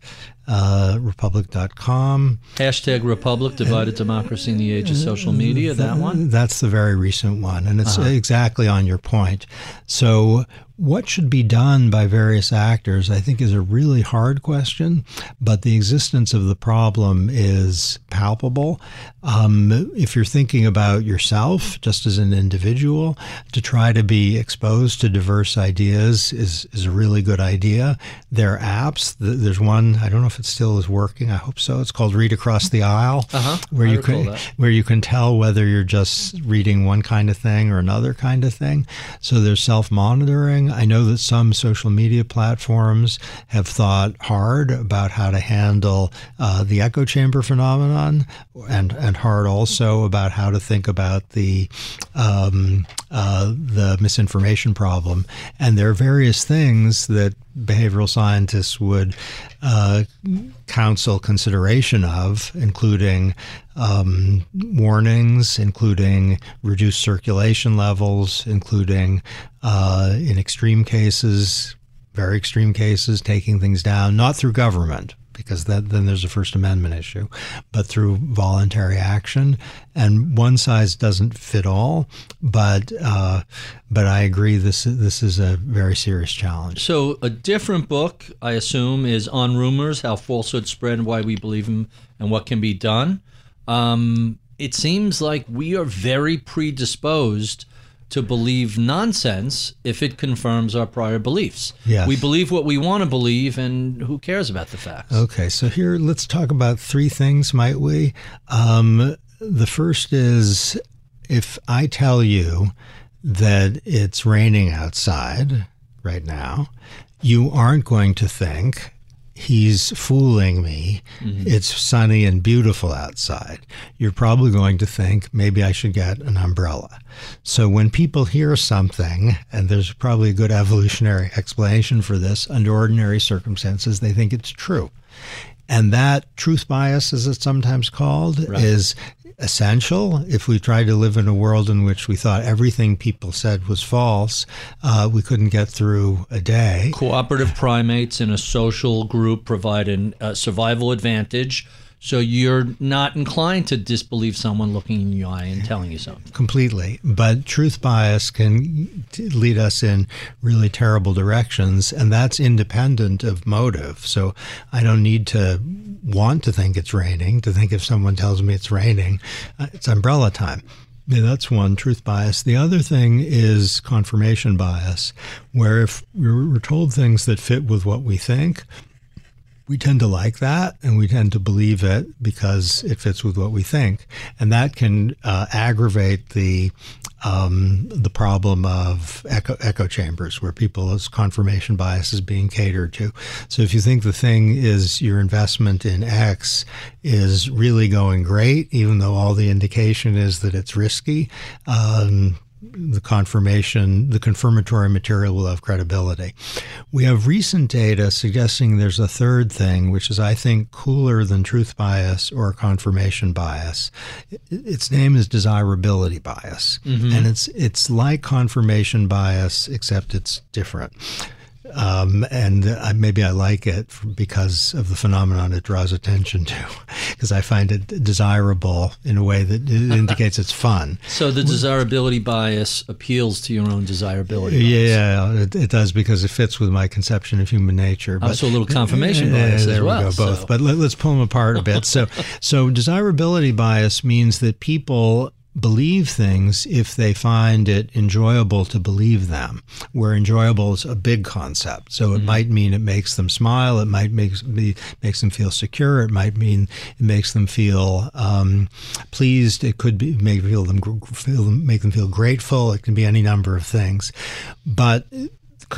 [SPEAKER 3] uh, republic.com.
[SPEAKER 2] Hashtag Republic, Divided Democracy in the Age of Social Media, that one?
[SPEAKER 3] That's the very recent one. And it's uh-huh. exactly on your point. So what should be done by various actors, I think, is a really hard question, but the existence of the problem is palpable. Um, if you're thinking about yourself just as an individual, to try to be exposed to diverse ideas is, is a really good idea. There are apps. There's one, I don't know if it still is working. I hope so. It's called Read Across the Aisle,
[SPEAKER 2] uh-huh.
[SPEAKER 3] where
[SPEAKER 2] I
[SPEAKER 3] you can
[SPEAKER 2] that.
[SPEAKER 3] where you can tell whether you're just reading one kind of thing or another kind of thing. So there's self monitoring. I know that some social media platforms have thought hard about how to handle uh, the echo chamber phenomenon, and and hard also about how to think about the um, uh, the misinformation problem. And there are various things that behavioral scientists would uh, counsel consideration of, including um, warnings, including reduced circulation levels, including, uh, in extreme cases, very extreme cases, taking things down, not through government, because that, then there's a First Amendment issue, but through voluntary action. And one size doesn't fit all, but uh, but I agree this this is a very serious challenge.
[SPEAKER 2] So a different book, I assume, is on rumors, how falsehoods spread, and why we believe them, and what can be done. Um, it seems like we are very predisposed to believe nonsense if it confirms our prior beliefs.
[SPEAKER 3] Yes.
[SPEAKER 2] We believe what we want to believe, and who cares about the facts?
[SPEAKER 3] Okay, so here let's talk about three things, might we? Um, the first is if I tell you that it's raining outside right now, you aren't going to think he's fooling me. Mm-hmm. It's sunny and beautiful outside. You're probably going to think maybe I should get an umbrella. So when people hear something, and there's probably a good evolutionary explanation for this, under ordinary circumstances, they think it's true. And that truth bias, as it's sometimes called, right. is essential. If we tried to live in a world in which we thought everything people said was false, uh, we couldn't get through a day.
[SPEAKER 2] Cooperative primates in a social group provide a survival advantage So you're not inclined to disbelieve someone looking in your eye and telling you something.
[SPEAKER 3] completely. But truth bias can lead us in really terrible directions, and that's independent of motive. So I don't need to want to think it's raining, to think if someone tells me it's raining, uh, it's umbrella time. Yeah, that's one truth bias. The other thing is confirmation bias, where if we're told things that fit with what we think, we tend to like that and we tend to believe it because it fits with what we think. And that can uh, aggravate the um, the problem of echo, echo chambers where people's confirmation bias is being catered to. So if you think the thing is your investment in X is really going great, even though all the indication is that it's risky, um, the confirmation, the confirmatory material will have credibility. We have recent data suggesting there's a third thing, which is, I think, cooler than truth bias or confirmation bias. Its name is desirability bias, mm-hmm. and it's it's like confirmation bias, except it's different. Um, and uh, maybe I like it because of the phenomenon it draws attention to, because I find it desirable in a way that it indicates it's fun.
[SPEAKER 2] So the desirability bias appeals to your own desirability.
[SPEAKER 3] Yeah, it, it does because it fits with my conception of human nature.
[SPEAKER 2] Also a little confirmation bias as
[SPEAKER 3] there
[SPEAKER 2] well,
[SPEAKER 3] we go, both.
[SPEAKER 2] so-
[SPEAKER 3] But let, us pull them apart a bit. so, so desirability bias means that people believe things if they find it enjoyable to believe them. Where enjoyable is a big concept. So
[SPEAKER 2] Mm-hmm.
[SPEAKER 3] it might mean it makes them smile. It might make be, makes them feel secure. It might mean it makes them feel um, pleased. It could be make feel them feel make them feel grateful. It can be any number of things, but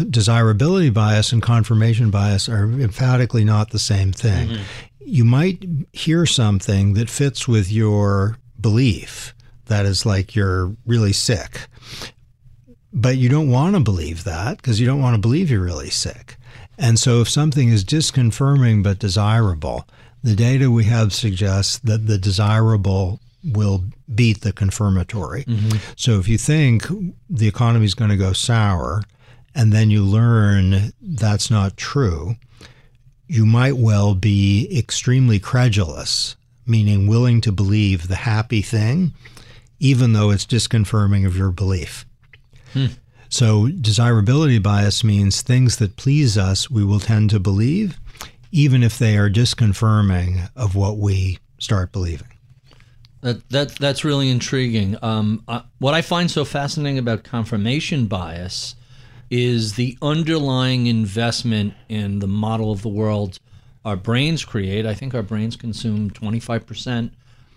[SPEAKER 3] desirability bias and confirmation bias are emphatically not the same thing. You might hear something that fits with your belief, that is like you're really sick, but you don't want to believe that because you don't want to believe you're really sick. And so if something is disconfirming but desirable, the data we have suggests that the desirable will beat the confirmatory. Mm-hmm. So if you think the economy is going to go sour and then you learn that's not true, you might well be extremely credulous, meaning willing to believe the happy thing, even though it's disconfirming of your belief. So, desirability bias means things that please us, we will tend to believe, even if they are disconfirming of what we start believing.
[SPEAKER 2] That, that that's really intriguing. Um, uh, what I find so fascinating about confirmation bias is the underlying investment in the model of the world our brains create. I think our brains consume 25%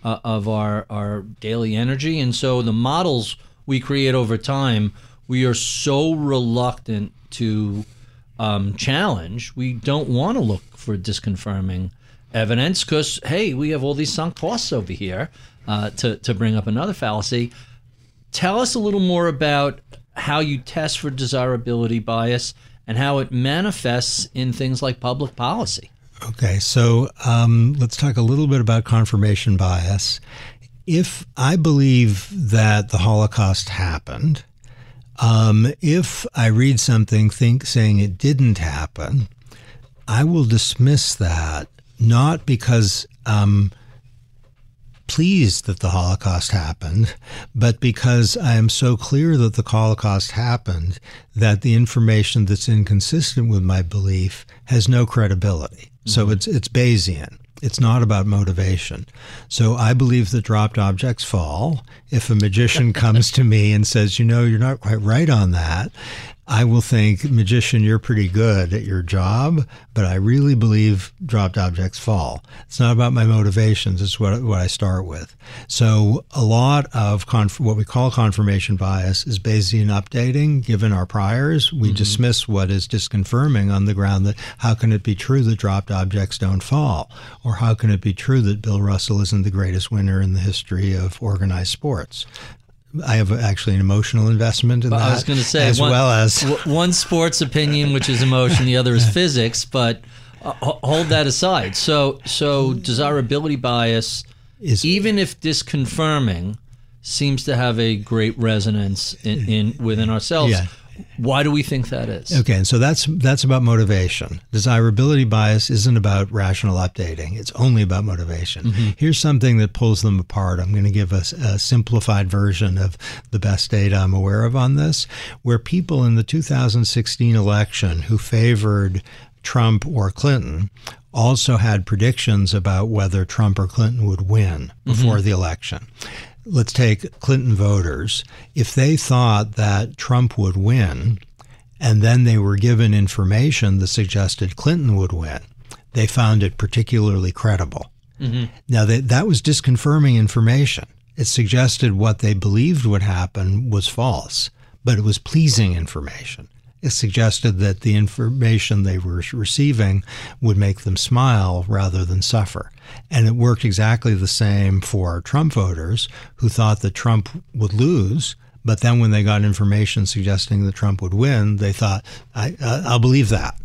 [SPEAKER 2] uh, of our, our daily energy. And so the models we create over time, we are so reluctant to um, challenge. We don't want to look for disconfirming evidence because, hey, we have all these sunk costs over here. Uh, to, to bring up another fallacy, tell us a little more about how you test for desirability bias and how it manifests in things like public policy.
[SPEAKER 3] Okay, so um, let's talk a little bit about confirmation bias. If I believe that the Holocaust happened, um, if I read something think saying it didn't happen, I will dismiss that not because I'm pleased that the Holocaust happened, but because I am so clear that the Holocaust happened that the information that's inconsistent with my belief has no credibility. So mm-hmm. it's it's Bayesian. It's not about motivation. So I believe that dropped objects fall. If a magician comes to me and says, you know, you're not quite right on that, I will think, magician, you're pretty good at your job, but I really believe dropped objects fall. It's not about my motivations. It's what, what I start with. So a lot of conf- what we call confirmation bias is Bayesian updating. Given our priors, we mm-hmm. dismiss what is disconfirming on the ground that how can it be true that dropped objects don't fall? Or how can it be true that Bill Russell isn't the greatest winner in the history of organized sports? I have actually an emotional investment in that.
[SPEAKER 2] I was going to say,
[SPEAKER 3] as
[SPEAKER 2] one,
[SPEAKER 3] well as
[SPEAKER 2] one sports opinion, which is emotion, the other is physics. But uh, hold that aside. So, so desirability bias,
[SPEAKER 3] is
[SPEAKER 2] even if disconfirming, seems to have a great resonance in, in within ourselves.
[SPEAKER 3] Yeah.
[SPEAKER 2] Why do we think that is?
[SPEAKER 3] Okay, and so that's that's about motivation. Desirability bias isn't about rational updating; it's only about motivation. Mm-hmm. Here's something that pulls them apart. I'm going to give a, a simplified version of the best data I'm aware of on this, where people in the 2016 election who favored Trump or Clinton also had predictions about whether Trump or Clinton would win before mm-hmm. the election let's take Clinton voters, if they thought that Trump would win and then they were given information that suggested Clinton would win, they found it particularly credible. Mm-hmm. Now, that, that was disconfirming information. It suggested what they believed would happen was false, but it was pleasing information suggested that the information they were receiving would make them smile rather than suffer. And it worked exactly the same for Trump voters who thought that Trump would lose. But then when they got information suggesting that Trump would win, they thought, I, uh, will believe that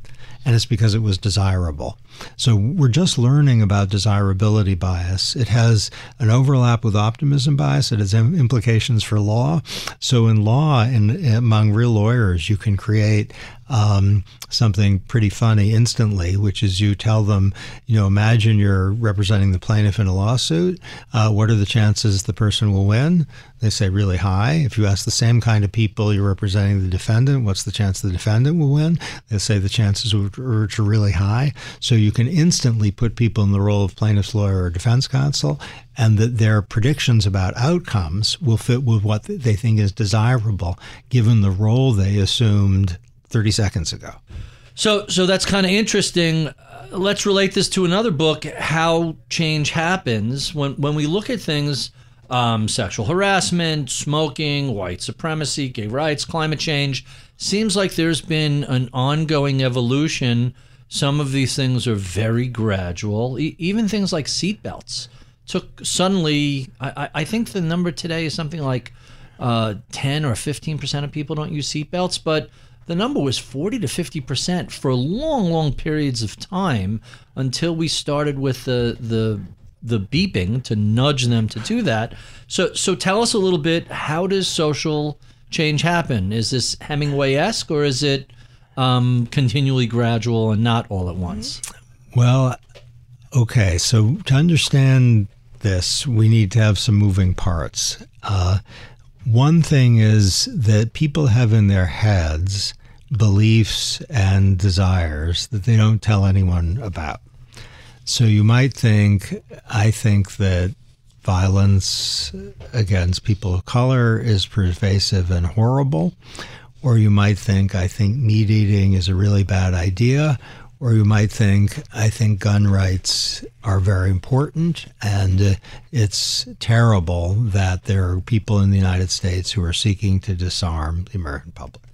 [SPEAKER 3] and it's because it was desirable. So we're just learning about desirability bias. It has an overlap with optimism bias. It has implications for law. So in law, in among real lawyers, you can create um, something pretty funny instantly, which is you tell them, you know, imagine you're representing the plaintiff in a lawsuit. Uh, what are the chances the person will win? They say really high. If you ask the same kind of people you're representing the defendant, what's the chance the defendant will win? They say the chances are really high. So you can instantly put people in the role of plaintiff's lawyer or defense counsel and that their predictions about outcomes will fit with what they think is desirable given the role they assumed 30 seconds ago.
[SPEAKER 2] So, so that's kind of interesting. Uh, let's relate this to another book, How Change Happens. When, when we look at things, um, sexual harassment, smoking, white supremacy, gay rights, climate change, seems like there's been an ongoing evolution. Some of these things are very gradual. E- even things like seatbelts took suddenly. I, I think the number today is something like uh, 10 or 15 percent of people don't use seatbelts, but the number was 40 to 50% for long, long periods of time until we started with the, the, the beeping to nudge them to do that. So, so tell us a little bit how does social change happen? Is this Hemingway esque or is it um, continually gradual and not all at once?
[SPEAKER 3] Well, okay. So to understand this, we need to have some moving parts. Uh, one thing is that people have in their heads beliefs and desires that they don't tell anyone about. So you might think, I think that violence against people of color is pervasive and horrible. Or you might think, I think meat eating is a really bad idea. Or you might think, I think gun rights are very important, and uh, it's terrible that there are people in the United States who are seeking to disarm the American public.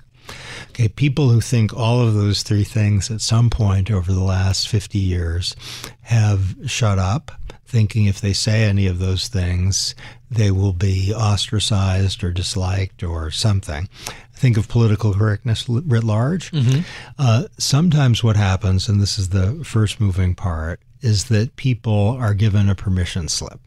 [SPEAKER 3] Okay, people who think all of those three things at some point over the last 50 years have shut up, thinking if they say any of those things, they will be ostracized or disliked or something. Think of political correctness writ large. Mm-hmm. Uh, sometimes what happens, and this is the first moving part, is that people are given a permission slip.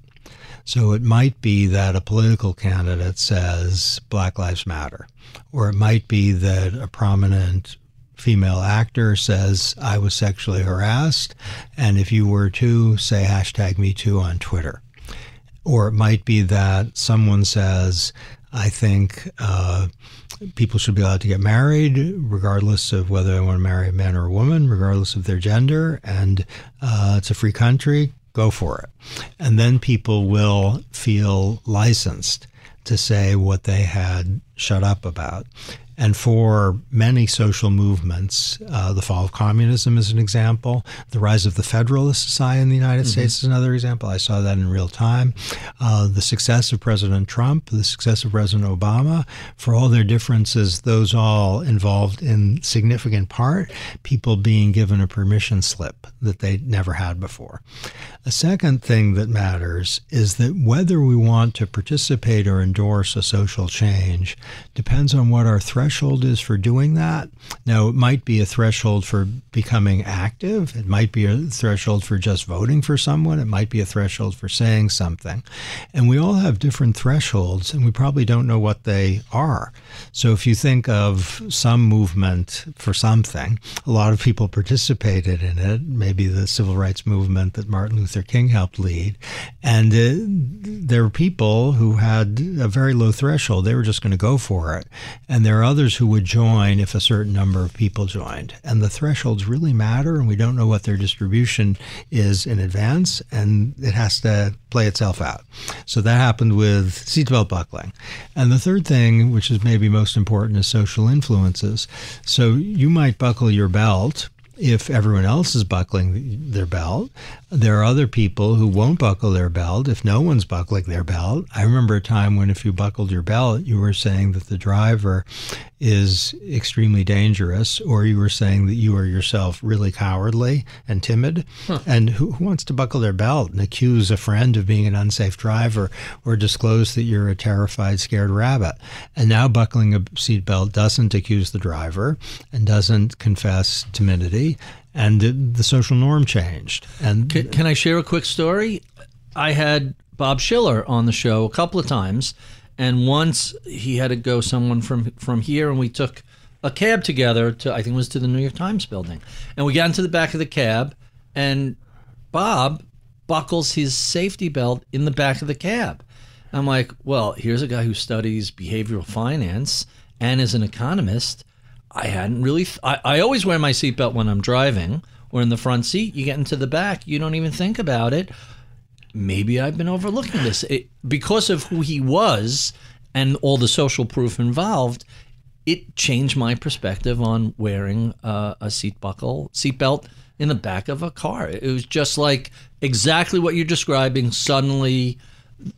[SPEAKER 3] So it might be that a political candidate says Black Lives Matter, or it might be that a prominent female actor says, I was sexually harassed, and if you were to, say hashtag me too on Twitter. Or it might be that someone says, I think uh, people should be allowed to get married, regardless of whether they want to marry a man or a woman, regardless of their gender, and uh, it's a free country go for it. And then people will feel licensed to say what they had shut up about. And for many social movements, uh, the fall of communism is an example. The rise of the Federalist Society in the United mm-hmm. States is another example. I saw that in real time. Uh, the success of President Trump, the success of President Obama, for all their differences, those all involved in significant part people being given a permission slip that they never had before. A second thing that matters is that whether we want to participate or endorse a social change depends on what our threshold threshold is for doing that. Now, it might be a threshold for becoming active. It might be a threshold for just voting for someone. It might be a threshold for saying something. And we all have different thresholds, and we probably don't know what they are. So if you think of some movement for something, a lot of people participated in it, maybe the civil rights movement that Martin Luther King helped lead. And uh, there were people who had a very low threshold. They were just going to go for it. And there are others who would join if a certain number of people joined. And the thresholds really matter, and we don't know what their distribution is in advance, and it has to play itself out. So that happened with seatbelt buckling. And the third thing, which is maybe most important, is social influences. So you might buckle your belt if everyone else is buckling their belt. There are other people who won't buckle their belt if no one's buckling their belt. I remember a time when if you buckled your belt, you were saying that the driver is extremely dangerous, or you were saying that you are yourself really cowardly and timid. Huh. And who, who, wants to buckle their belt and accuse a friend of being an unsafe driver or disclose that you're a terrified, scared rabbit? And now buckling a seatbelt doesn't accuse the driver and doesn't confess timidity and the social norm changed. And
[SPEAKER 2] can, can, I share a quick story? I had Bob Shiller on the show a couple of times, and once he had to go someone from from here, and we took a cab together to I think it was to the New York Times building, and we got into the back of the cab, and Bob buckles his safety belt in the back of the cab. I'm like, well, here's a guy who studies behavioral finance and is an economist. I hadn't really. Th- I, I always wear my seatbelt when I'm driving or in the front seat. You get into the back, you don't even think about it maybe I've been overlooking this it, because of who he was and all the social proof involved. It changed my perspective on wearing uh, a seat buckle, seatbelt in the back of a car. It was just like exactly what you're describing. Suddenly,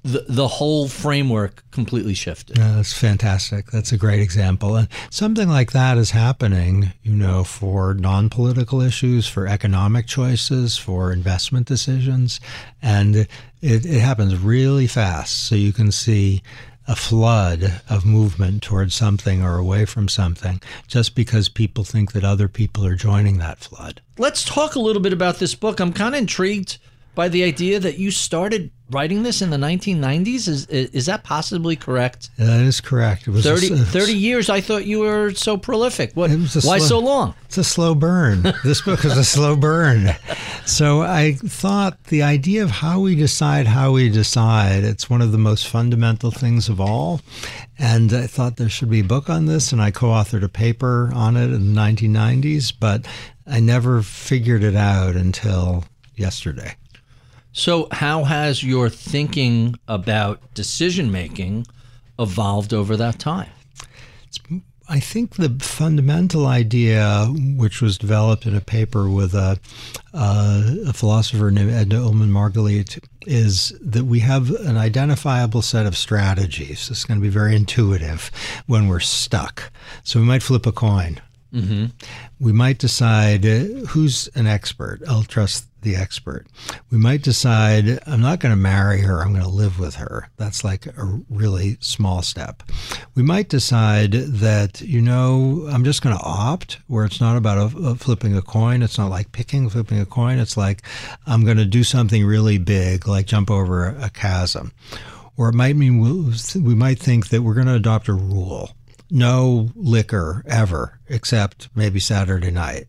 [SPEAKER 2] the, the whole framework completely shifted.
[SPEAKER 3] Yeah, that's fantastic. That's a great example. And something like that is happening, you know, for non political issues, for economic choices, for investment decisions. And it, it happens really fast. So you can see a flood of movement towards something or away from something just because people think that other people are joining that flood.
[SPEAKER 2] Let's talk a little bit about this book. I'm kind of intrigued by the idea that you started writing this in the 1990s? Is is that possibly correct?
[SPEAKER 3] That is correct.
[SPEAKER 2] It was 30, a, 30 years. I thought you were so prolific. What? Why slow, so long?
[SPEAKER 3] It's a slow burn. this book is a slow burn. So I thought the idea of how we decide how we decide. It's one of the most fundamental things of all, and I thought there should be a book on this, and I co-authored a paper on it in the 1990s, but I never figured it out until yesterday.
[SPEAKER 2] So, how has your thinking about decision making evolved over that time?
[SPEAKER 3] I think the fundamental idea, which was developed in a paper with a, uh, a philosopher named Edna Ullmann Margalit, is that we have an identifiable set of strategies. It's going to be very intuitive when we're stuck. So we might flip a coin. Mm-hmm. We might decide uh, who's an expert. I'll trust the expert. We might decide, I'm not going to marry her, I'm going to live with her. That's like a really small step. We might decide that, you know, I'm just going to opt, where it's not about a, a flipping a coin. It's not like picking, flipping a coin. It's like I'm going to do something really big, like jump over a chasm. Or it might mean we'll, we might think that we're going to adopt a rule no liquor ever, except maybe Saturday night.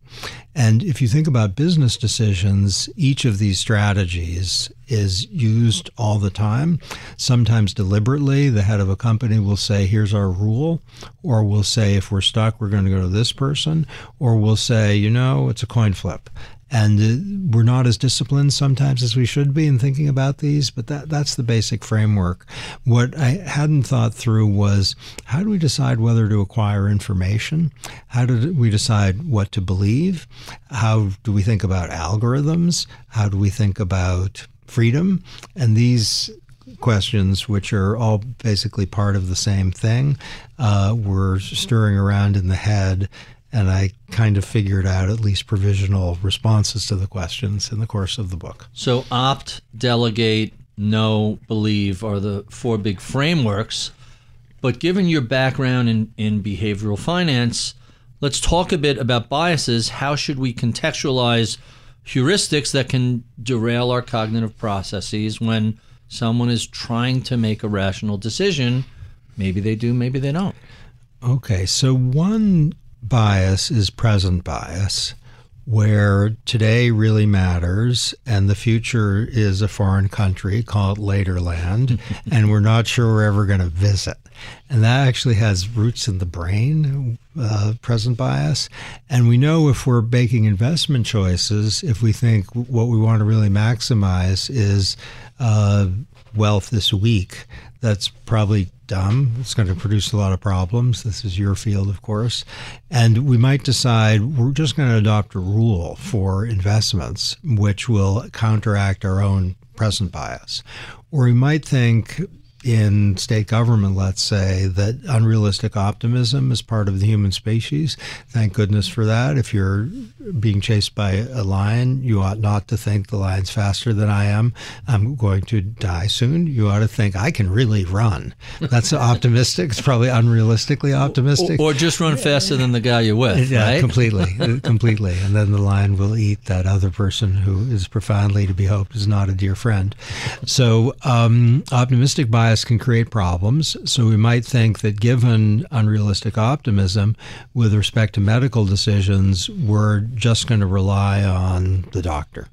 [SPEAKER 3] And if you think about business decisions, each of these strategies is used all the time. Sometimes deliberately, the head of a company will say, Here's our rule. Or we'll say, If we're stuck, we're going to go to this person. Or we'll say, You know, it's a coin flip and uh, we're not as disciplined sometimes as we should be in thinking about these but that that's the basic framework. What i hadn't thought through was how do we decide whether to acquire information? How do we decide what to believe? How do we think about algorithms? How do we think about freedom? And these questions, which are all basically part of the same thing, uh, were stirring around in the head and I kind of figured out at least provisional responses to the questions in the course of the book.
[SPEAKER 2] So, opt, delegate, know, believe are the four big frameworks. But given your background in, in behavioral finance, let's talk a bit about biases. How should we contextualize heuristics that can derail our cognitive processes when someone is trying to make a rational decision? Maybe they do, maybe they don't.
[SPEAKER 3] Okay, so one bias is present bias where today really matters and the future is a foreign country, call it later land, and we're not sure we're ever going to visit. And that actually has roots in the brain, uh, present bias. And we know if we're making investment choices, if we think what we want to really maximize is uh, wealth this week, that's probably dumb. It's going to produce a lot of problems. This is your field, of course. And we might decide we're just going to adopt a rule for investments, which will counteract our own present bias. Or we might think in state government, let's say, that unrealistic optimism is part of the human species. Thank goodness for that. If you're being chased by a lion, you ought not to think the lion's faster than I am. I'm going to die soon. You ought to think I can really run. That's optimistic. It's probably unrealistically optimistic.
[SPEAKER 2] Or, or just run faster than the guy you're with.
[SPEAKER 3] Yeah,
[SPEAKER 2] right?
[SPEAKER 3] completely, completely. And then the lion will eat that other person who is profoundly to be hoped is not a dear friend. So um, optimistic bias can create problems. So we might think that given unrealistic optimism with respect to medical decisions, we're just going to rely on the doctor.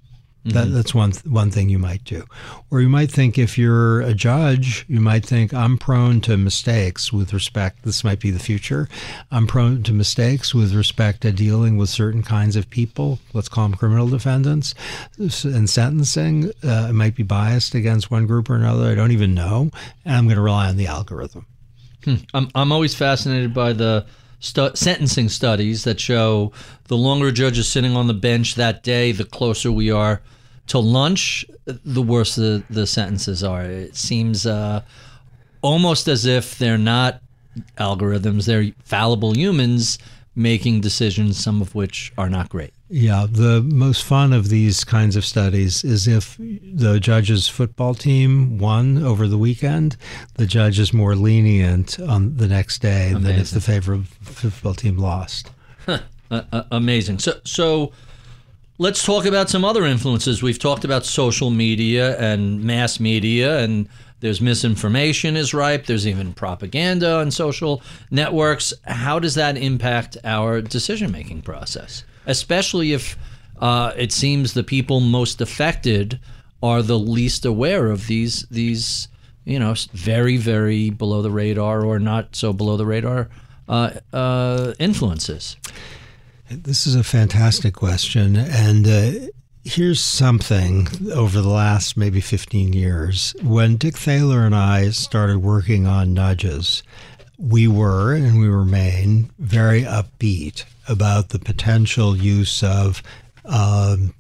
[SPEAKER 3] That,
[SPEAKER 2] Mm-hmm.
[SPEAKER 3] that's one one thing you might do, or you might think if you're a judge, you might think I'm prone to mistakes with respect. This might be the future. I'm prone to mistakes with respect to dealing with certain kinds of people. Let's call them criminal defendants, and sentencing. Uh, it might be biased against one group or another. I don't even know, and I'm going to rely on the algorithm.
[SPEAKER 2] I'm, I'm always fascinated by the stu- sentencing studies that show the longer a judge is sitting on the bench that day, the closer we are to lunch, the worse the, the sentences are. It seems uh, almost as if they're not algorithms, they're fallible humans making decisions, some of which are not great.
[SPEAKER 3] Yeah, the most fun of these kinds of studies is if the judge's football team won over the weekend, the judge is more lenient on the next day than if the favorite football team lost.
[SPEAKER 2] Uh, uh, amazing. So, so let's talk about some other influences. We've talked about social media and mass media, and there's misinformation is ripe. There's even propaganda on social networks. How does that impact our decision making process, especially if uh, it seems the people most affected are the least aware of these these you know very very below the radar or not so below the radar uh, uh, influences.
[SPEAKER 3] This is a fantastic question. And uh, here's something over the last maybe 15 years. When Dick Thaler and I started working on nudges, we were and we remain very upbeat about the potential use of um,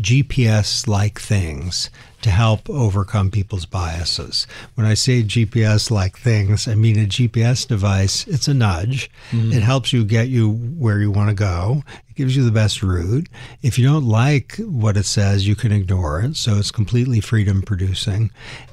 [SPEAKER 3] GPS like things to help overcome people's biases. When I say GPS like things, I mean a GPS device, it's a nudge. It helps you get you where you want to go. It gives you the best route. If you don't like what it says, you can ignore it. So it's completely freedom producing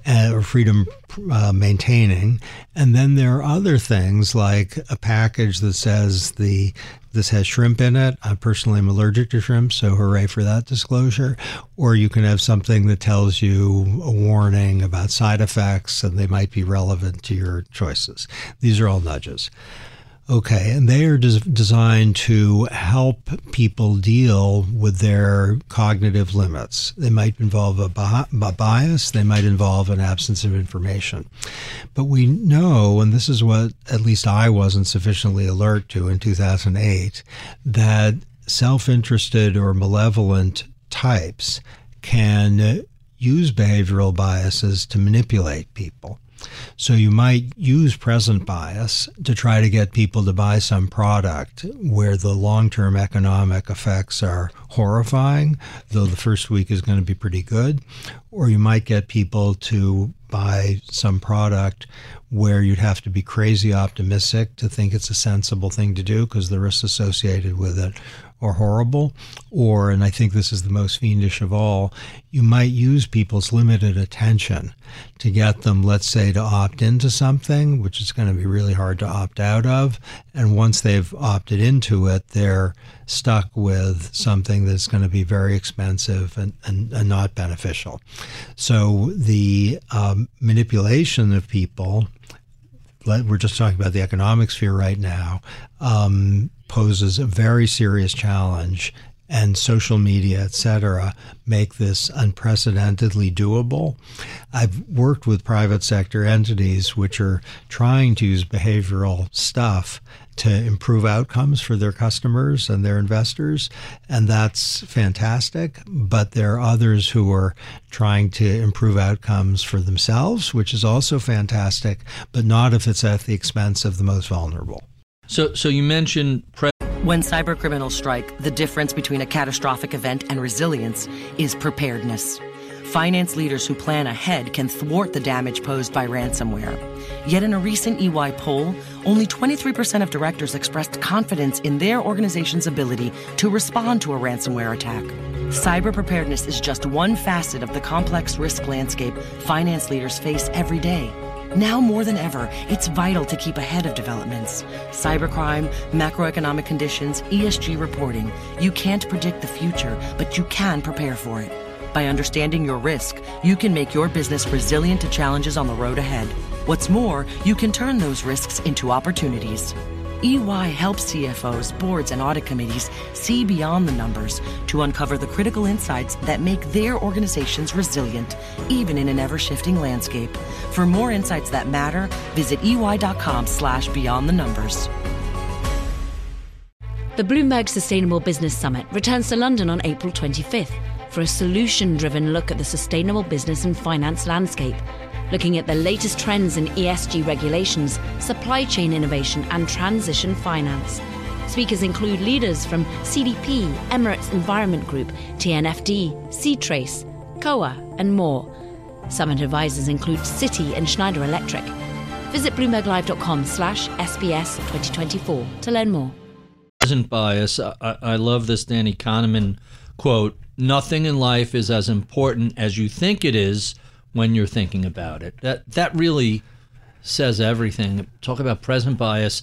[SPEAKER 3] uh, or freedom uh, maintaining. And then there are other things like a package that says the this has shrimp in it. I personally am allergic to shrimp, so hooray for that disclosure. Or you can have something that tells you a warning about side effects and they might be relevant to your choices. These are all nudges. Okay, and they are des- designed to help people deal with their cognitive limits. They might involve a, bi- a bias, they might involve an absence of information. But we know, and this is what at least I wasn't sufficiently alert to in 2008, that self interested or malevolent types can use behavioral biases to manipulate people. So you might use present bias to try to get people to buy some product where the long-term economic effects are horrifying, though the first week is going to be pretty good, or you might get people to buy some product where you'd have to be crazy optimistic to think it's a sensible thing to do because the risks associated with it are horrible. Or, and I think this is the most fiendish of all, you might use people's limited attention to get them, let's say, to opt into something, which is going to be really hard to opt out of. And once they've opted into it, they're stuck with something that's going to be very expensive and, and, and not beneficial. So the um, manipulation of people we're just talking about the economic sphere right now, um, poses a very serious challenge. And social media, et cetera, make this unprecedentedly doable. I've worked with private sector entities which are trying to use behavioral stuff to improve outcomes for their customers and their investors, and that's fantastic. But there are others who are trying to improve outcomes for themselves, which is also fantastic, but not if it's at the expense of the most vulnerable.
[SPEAKER 2] So, so you mentioned. Pre-
[SPEAKER 4] when cybercriminals strike, the difference between a catastrophic event and resilience is preparedness. Finance leaders who plan ahead can thwart the damage posed by ransomware. Yet in a recent EY poll, only 23% of directors expressed confidence in their organization's ability to respond to a ransomware attack. Cyber preparedness is just one facet of the complex risk landscape finance leaders face every day. Now more than ever, it's vital to keep ahead of developments. Cybercrime, macroeconomic conditions, ESG reporting. You can't predict the future, but you can prepare for it. By understanding your risk, you can make your business resilient to challenges on the road ahead. What's more, you can turn those risks into opportunities. EY helps CFOs, boards, and audit committees see beyond the numbers to uncover the critical insights that make their organizations resilient, even in an ever-shifting landscape. For more insights that matter, visit ey.com slash beyond the numbers.
[SPEAKER 5] The Bloomberg Sustainable Business Summit returns to London on April 25th for a solution-driven look at the sustainable business and finance landscape – looking at the latest trends in ESG regulations, supply chain innovation, and transition finance. Speakers include leaders from CDP, Emirates Environment Group, TNFD, Seatrace, COA, and more. Summit advisors include Citi and Schneider Electric. Visit bloomberglive.com slash SBS 2024 to learn more.
[SPEAKER 2] Present bias. I, I love this Danny Kahneman quote. Nothing in life is as important as you think it is when you're thinking about it. That that really says everything. Talk about present bias.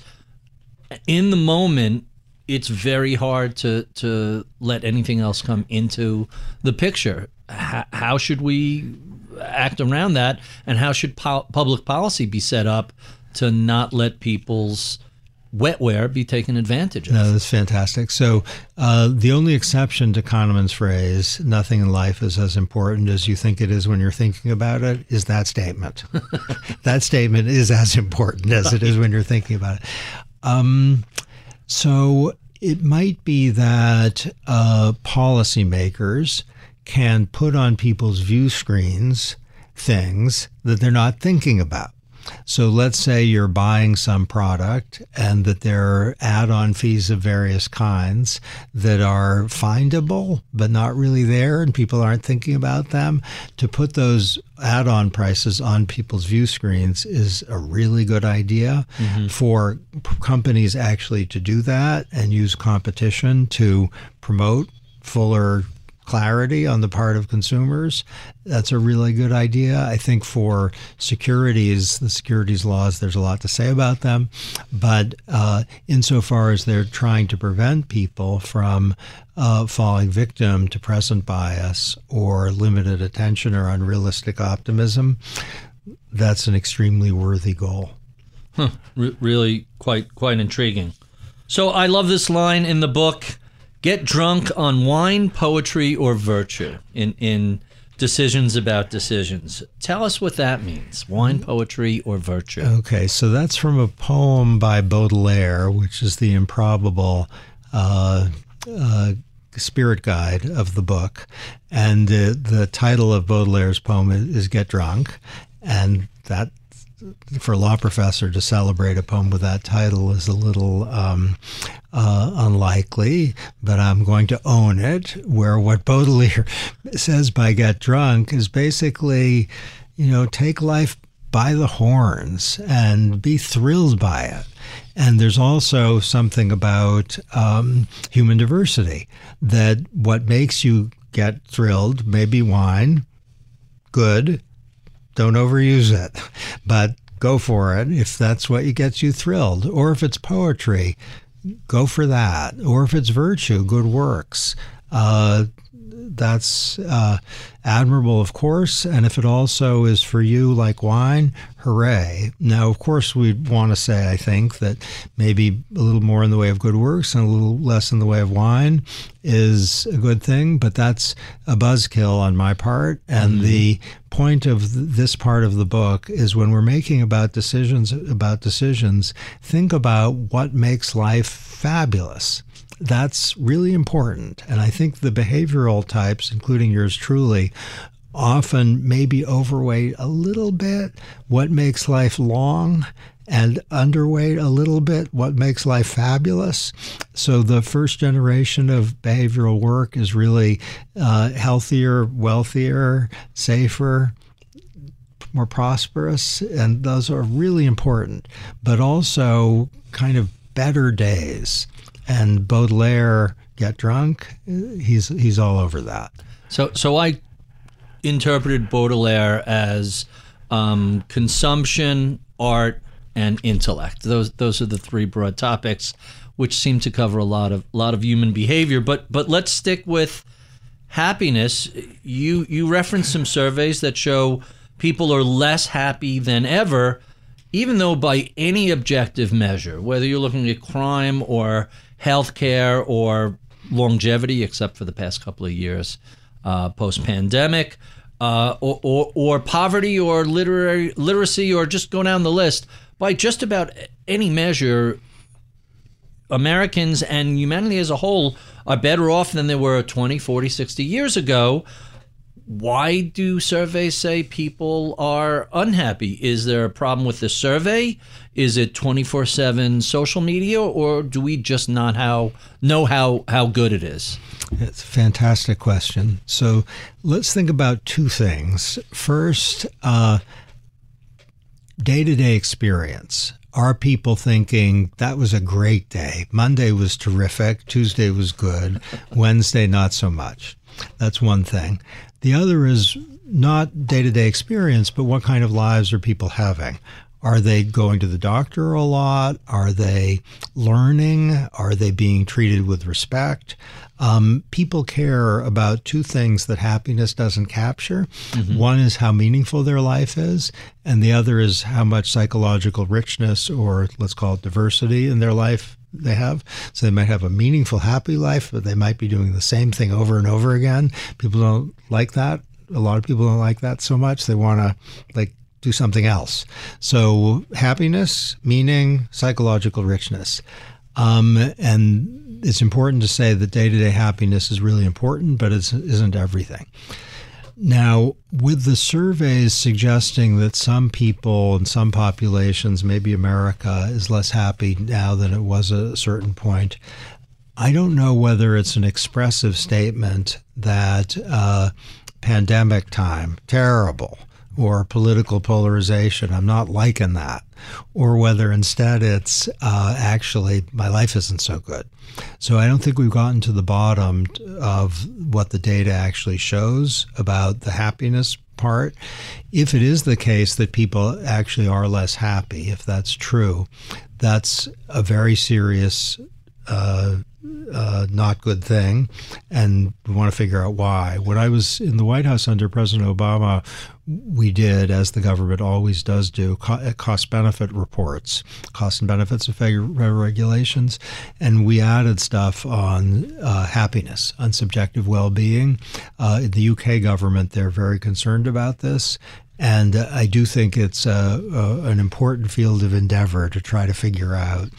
[SPEAKER 2] In the moment, it's very hard to to let anything else come into the picture. How, how should we act around that, and how should po- public policy be set up to not let people's wetware be taken advantage of.
[SPEAKER 3] No, that's fantastic. So, uh, the only exception to Kahneman's phrase, nothing in life is as important as you think it is when you're thinking about it, is that statement. that statement is as important as it is when you're thinking about it. Um, so, it might be that uh, policymakers can put on people's view screens things that they're not thinking about. So let's say you're buying some product and that there are add on fees of various kinds that are findable but not really there and people aren't thinking about them. To put those add on prices on people's view screens is a really good idea mm-hmm. for companies actually to do that and use competition to promote fuller clarity on the part of consumers. That's a really good idea. I think for securities, the securities laws, there's a lot to say about them. But uh, insofar as they're trying to prevent people from uh, falling victim to present bias or limited attention or unrealistic optimism, that's an extremely worthy goal.
[SPEAKER 2] Huh. Re- really quite quite intriguing. So I love this line in the book. Get drunk on wine, poetry, or virtue in, in decisions about decisions. Tell us what that means wine, poetry, or virtue.
[SPEAKER 3] Okay, so that's from a poem by Baudelaire, which is the improbable uh, uh, spirit guide of the book. And uh, the title of Baudelaire's poem is, is Get Drunk. And that for a law professor to celebrate a poem with that title is a little um, uh, unlikely, but I'm going to own it. Where what Baudelaire says by get drunk is basically you know, take life by the horns and be thrilled by it. And there's also something about um, human diversity that what makes you get thrilled, maybe wine, good, don't overuse it, but go for it if that's what gets you thrilled. Or if it's poetry, go for that. Or if it's virtue, good works. Uh, that's uh, admirable, of course. And if it also is for you like wine, hooray. Now, of course, we want to say, I think, that maybe a little more in the way of good works and a little less in the way of wine is a good thing, but that's a buzzkill on my part. And mm-hmm. the point of this part of the book is when we're making about decisions about decisions, think about what makes life fabulous that's really important. And I think the behavioral types, including yours truly, often maybe overweight a little bit what makes life long and underweight a little bit what makes life fabulous. So the first generation of behavioral work is really uh, healthier, wealthier, safer. More prosperous, and those are really important, but also kind of better days and Baudelaire get drunk. He's he's all over that.
[SPEAKER 2] So so I interpreted Baudelaire as um, consumption, art, and intellect. Those those are the three broad topics, which seem to cover a lot of lot of human behavior. But but let's stick with happiness. You you reference some surveys that show people are less happy than ever, even though by any objective measure, whether you're looking at crime or healthcare or longevity, except for the past couple of years uh, post pandemic, uh, or, or, or, poverty or literary literacy, or just go down the list. By just about any measure, Americans and humanity as a whole are better off than they were 20, 40, 60 years ago. Why do surveys say people are unhappy? Is there a problem with the survey? Is it 24 7 social media, or do we just not how, know how, how good it is?
[SPEAKER 3] It's a fantastic question. So let's think about two things. First, day to day experience. Are people thinking that was a great day? Monday was terrific. Tuesday was good. Wednesday, not so much. That's one thing. The other is not day to day experience, but what kind of lives are people having? Are they going to the doctor a lot? Are they learning? Are they being treated with respect? Um, people care about two things that happiness doesn't capture. Mm-hmm. One is how meaningful their life is, and the other is how much psychological richness or let's call it diversity in their life they have. So they might have a meaningful, happy life, but they might be doing the same thing over and over again. People don't like that. A lot of people don't like that so much. They want to like do something else. So happiness, meaning, psychological richness. Um, and it's important to say that day to day happiness is really important, but it isn't everything. Now, with the surveys suggesting that some people and some populations, maybe America, is less happy now than it was at a certain point, I don't know whether it's an expressive statement that uh, pandemic time, terrible, or political polarization. I'm not liking that. Or whether instead it's uh, actually my life isn't so good. So I don't think we've gotten to the bottom of what the data actually shows about the happiness part. If it is the case that people actually are less happy, if that's true, that's a very serious uh, uh, not good thing, and we want to figure out why. When I was in the White House under President Obama, we did, as the government always does do, cost benefit reports, cost and benefits of regulations, and we added stuff on uh, happiness, on subjective well being. Uh, the UK government, they're very concerned about this. And I do think it's a, a, an important field of endeavor to try to figure out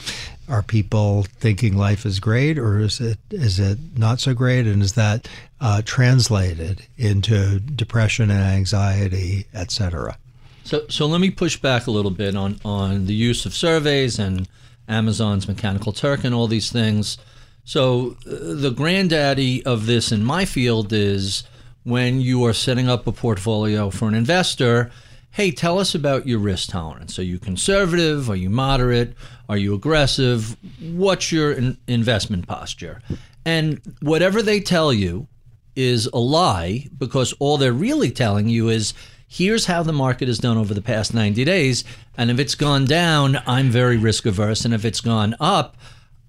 [SPEAKER 3] are people thinking life is great, or is it is it not so great, and is that uh, translated into depression and anxiety, etc.
[SPEAKER 2] So, so let me push back a little bit on on the use of surveys and Amazon's Mechanical Turk and all these things. So, uh, the granddaddy of this in my field is when you are setting up a portfolio for an investor. Hey, tell us about your risk tolerance. Are you conservative? Are you moderate? Are you aggressive? What's your in- investment posture? And whatever they tell you is a lie because all they're really telling you is here's how the market has done over the past 90 days. And if it's gone down, I'm very risk averse. And if it's gone up,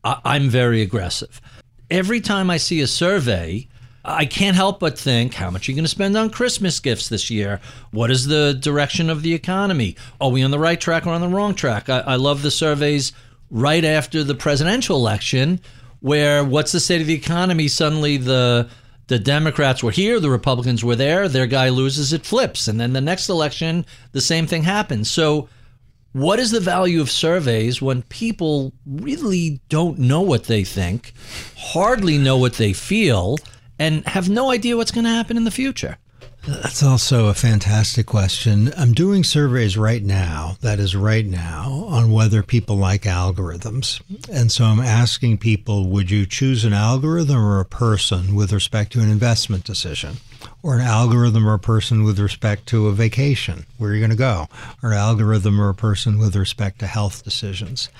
[SPEAKER 2] I- I'm very aggressive. Every time I see a survey, I can't help but think how much are you going to spend on Christmas gifts this year? What is the direction of the economy? Are we on the right track or on the wrong track? I, I love the surveys right after the presidential election, where what's the state of the economy? Suddenly the the Democrats were here, the Republicans were there, their guy loses, it flips. And then the next election, the same thing happens. So, what is the value of surveys when people really don't know what they think, hardly know what they feel, and have no idea what's going to happen in the future?
[SPEAKER 3] That's also a fantastic question. I'm doing surveys right now, that is right now, on whether people like algorithms. And so I'm asking people would you choose an algorithm or a person with respect to an investment decision? Or an algorithm or a person with respect to a vacation, where you're going to go, or an algorithm or a person with respect to health decisions.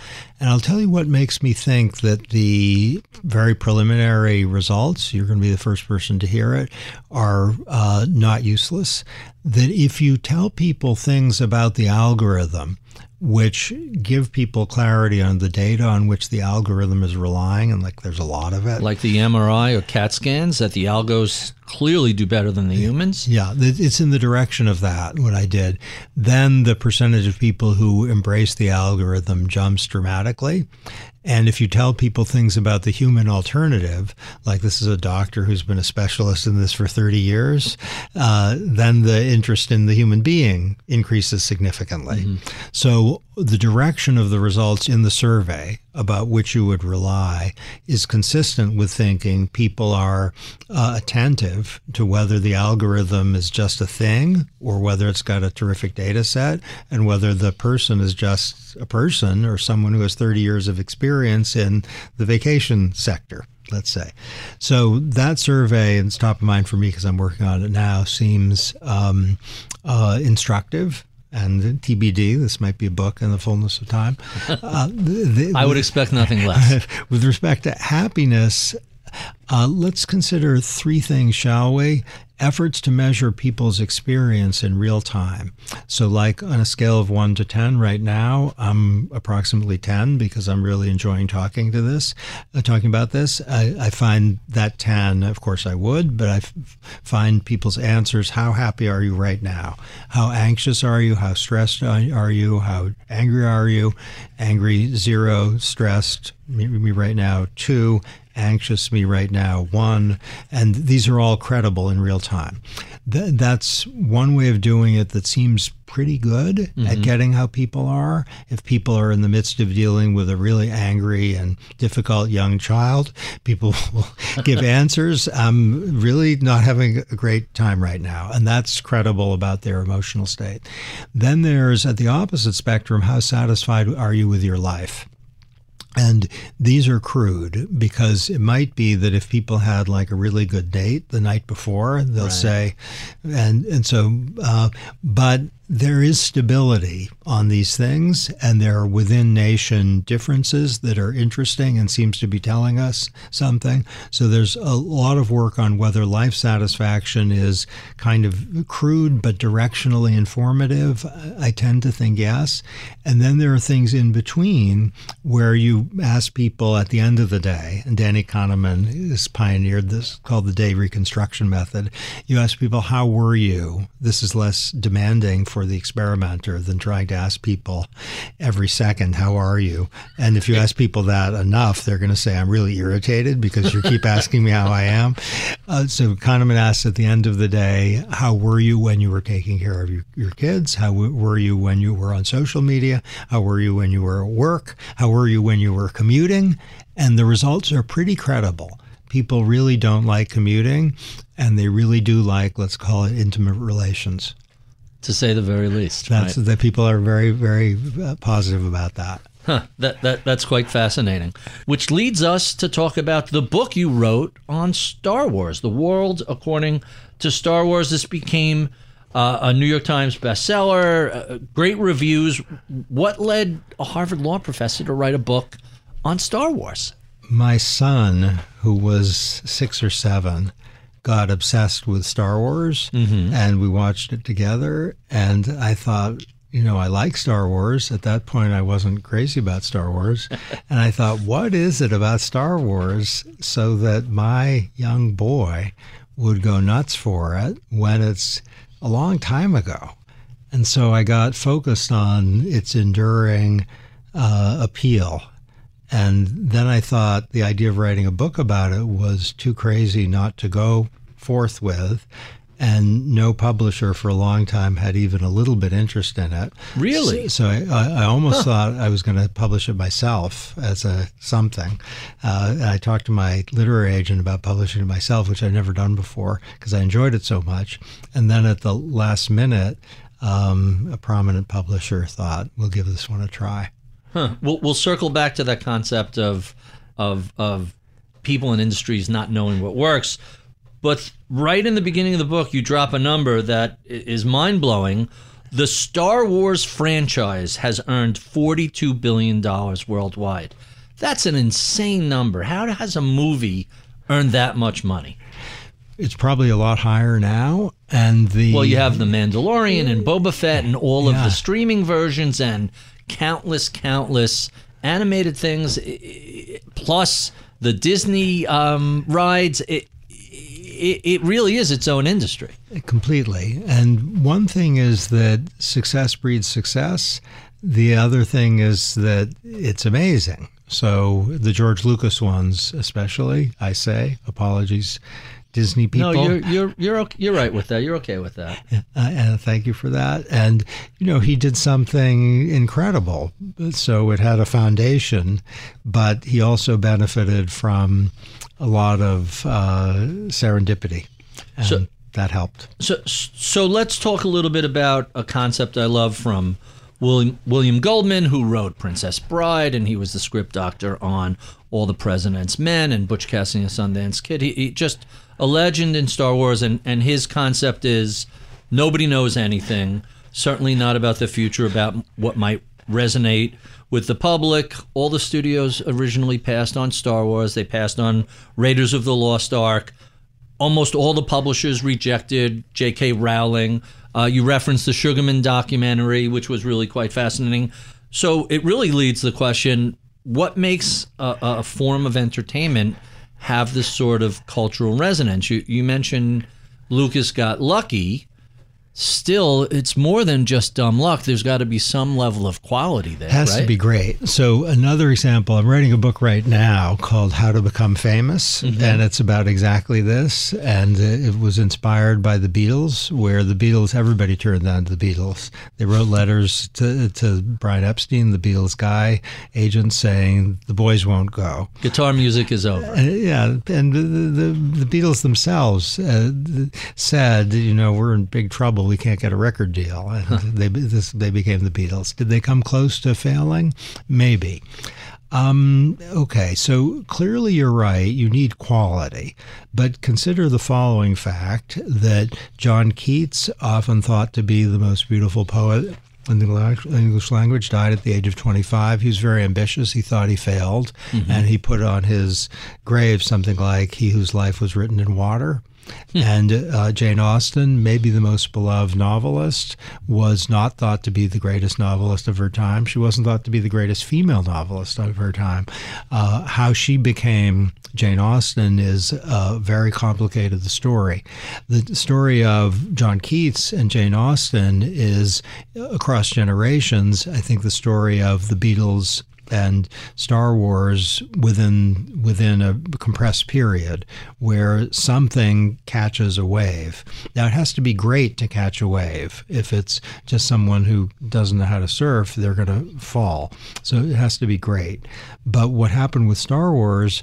[SPEAKER 3] And I'll tell you what makes me think that the very preliminary results, you're going to be the first person to hear it, are uh, not useless. That if you tell people things about the algorithm, which give people clarity on the data on which the algorithm is relying, and like there's a lot of it.
[SPEAKER 2] Like the MRI or CAT scans that the algos clearly do better than the humans.
[SPEAKER 3] Yeah, it's in the direction of that, what I did. Then the percentage of people who embrace the algorithm jumps dramatically. And if you tell people things about the human alternative, like this is a doctor who's been a specialist in this for 30 years, uh, then the interest in the human being increases significantly. Mm-hmm. So the direction of the results in the survey about which you would rely is consistent with thinking people are uh, attentive to whether the algorithm is just a thing or whether it's got a terrific data set and whether the person is just a person or someone who has 30 years of experience in the vacation sector let's say. So that survey, and it's top of mind for me because I'm working on it now, seems um, uh, instructive and TBD. This might be a book in the fullness of time.
[SPEAKER 2] Uh, the, the, I would expect nothing less.
[SPEAKER 3] with respect to happiness, uh, let's consider three things, shall we? Efforts to measure people's experience in real time. So, like on a scale of one to 10 right now, I'm approximately 10 because I'm really enjoying talking to this, uh, talking about this. I, I, find that 10, of course, I would, but I f- find people's answers. How happy are you right now? How anxious are you? How stressed are you? How angry are you? Angry, zero, stressed, me, me right now, two, anxious me right now, one, and these are all credible in real time. Th- that's one way of doing it that seems pretty good mm-hmm. at getting how people are. If people are in the midst of dealing with a really angry and difficult young child, people will give answers. I'm really not having a great time right now. And that's credible about their emotional state. Then there's at the opposite spectrum, how satisfied are you with your life? And these are crude because it might be that if people had like a really good date the night before, they'll right. say, and and so, uh, but there is stability on these things, and there are within nation differences that are interesting and seems to be telling us something. So there's a lot of work on whether life satisfaction is kind of crude but directionally informative. I tend to think yes. And then there are things in between where you ask people at the end of the day, and Danny Kahneman has pioneered this called the day reconstruction method. You ask people, How were you? This is less demanding for the experimenter than trying to ask people every second, How are you? And if you ask people that enough, they're going to say, I'm really irritated because you keep asking me how I am. Uh, so Kahneman asks at the end of the day, How were you when you were taking care of your, your kids? How w- were you when you were on social media? How were you when you were at work? How were you when you were commuting? And the results are pretty credible people really don't like commuting and they really do like let's call it intimate relations
[SPEAKER 2] to say the very least.
[SPEAKER 3] That's
[SPEAKER 2] right?
[SPEAKER 3] that people are very very uh, positive about that.
[SPEAKER 2] Huh, that, that that's quite fascinating. Which leads us to talk about the book you wrote on Star Wars, The World According to Star Wars. This became uh, a New York Times bestseller, uh, great reviews. What led a Harvard law professor to write a book on Star Wars?
[SPEAKER 3] My son, who was six or seven, got obsessed with Star Wars, and we watched it together. And I thought, you know, I like Star Wars. At that point, I wasn't crazy about Star Wars. and I thought, what is it about Star Wars so that my young boy would go nuts for it when it's a long time ago? And so I got focused on its enduring uh, appeal. And then I thought the idea of writing a book about it was too crazy not to go forth with. And no publisher for a long time had even a little bit interest in it.
[SPEAKER 2] Really?
[SPEAKER 3] So, so I, I almost thought I was going to publish it myself as a something. Uh, I talked to my literary agent about publishing it myself, which I'd never done before because I enjoyed it so much. And then at the last minute, um, a prominent publisher thought, "We'll give this one a try."
[SPEAKER 2] Huh. We'll, we'll circle back to that concept of of of people in industries not knowing what works. But right in the beginning of the book, you drop a number that is mind blowing. The Star Wars franchise has earned forty-two billion dollars worldwide. That's an insane number. How has a movie earned that much money?
[SPEAKER 3] It's probably a lot higher now, and the
[SPEAKER 2] Well, you have The Mandalorian and Boba Fett and all of the streaming versions and countless, countless animated things, plus the Disney um, rides. It, it, it really is its own industry.
[SPEAKER 3] completely. And one thing is that success breeds success. The other thing is that it's amazing. So the George Lucas ones, especially, I say apologies, Disney people.
[SPEAKER 2] No, you're you're you're okay, you're right with that. You're okay with that.
[SPEAKER 3] Uh, and thank you for that. And you know, he did something incredible. So it had a foundation, but he also benefited from a lot of uh, serendipity, and
[SPEAKER 2] So-
[SPEAKER 3] that helped.
[SPEAKER 2] So so let's talk a little bit about a concept I love from William William Goldman, who wrote Princess Bride, and he was the script doctor on All the President's Men and Butch Cassidy and the Sundance Kid. He, he just a legend in Star Wars, and and his concept is nobody knows anything. Certainly not about the future, about what might resonate with the public. All the studios originally passed on Star Wars. They passed on Raiders of the Lost Ark almost all the publishers rejected J.K. Rowling. Uh, you referenced the Sugarman documentary, which was really quite fascinating. So it really leads the question: What makes a, a form of entertainment have this sort of cultural resonance? You, you mentioned Lucas got lucky. Still, it's more than just dumb luck. There's got to be some level of quality there.
[SPEAKER 3] It has
[SPEAKER 2] right?
[SPEAKER 3] to be great. So another example, I'm writing a book right now called How to Become Famous, and it's about exactly this. And uh, it was inspired by the Beatles, where the Beatles, everybody turned on the Beatles. They wrote letters to, to Brian Epstein, the Beatles guy, agent, saying the boys won't go.
[SPEAKER 2] Guitar music is over.
[SPEAKER 3] Uh, yeah, and the, the, the Beatles themselves uh, said, you know, we're in big trouble. We can't get a record deal, and they this, they became the Beatles. Did they come close to failing? Maybe. Um, okay, so clearly you're right. You need quality, but consider the following fact: that John Keats, often thought to be the most beautiful poet in the English language, died at the age of 25. He was very ambitious. He thought he failed, and he put on his grave something like "He whose life was written in water." And uh, Jane Austen, maybe the most beloved novelist, was not thought to be the greatest novelist of her time. She wasn't thought to be the greatest female novelist of her time. Uh, how she became Jane Austen is uh, very complicated. The story, the story of John Keats and Jane Austen is across generations. I think the story of the Beatles and Star Wars within within a compressed period where something catches a wave. Now it has to be great to catch a wave. If it's just someone who doesn't know how to surf, they're going to fall. So it has to be great. But what happened with Star Wars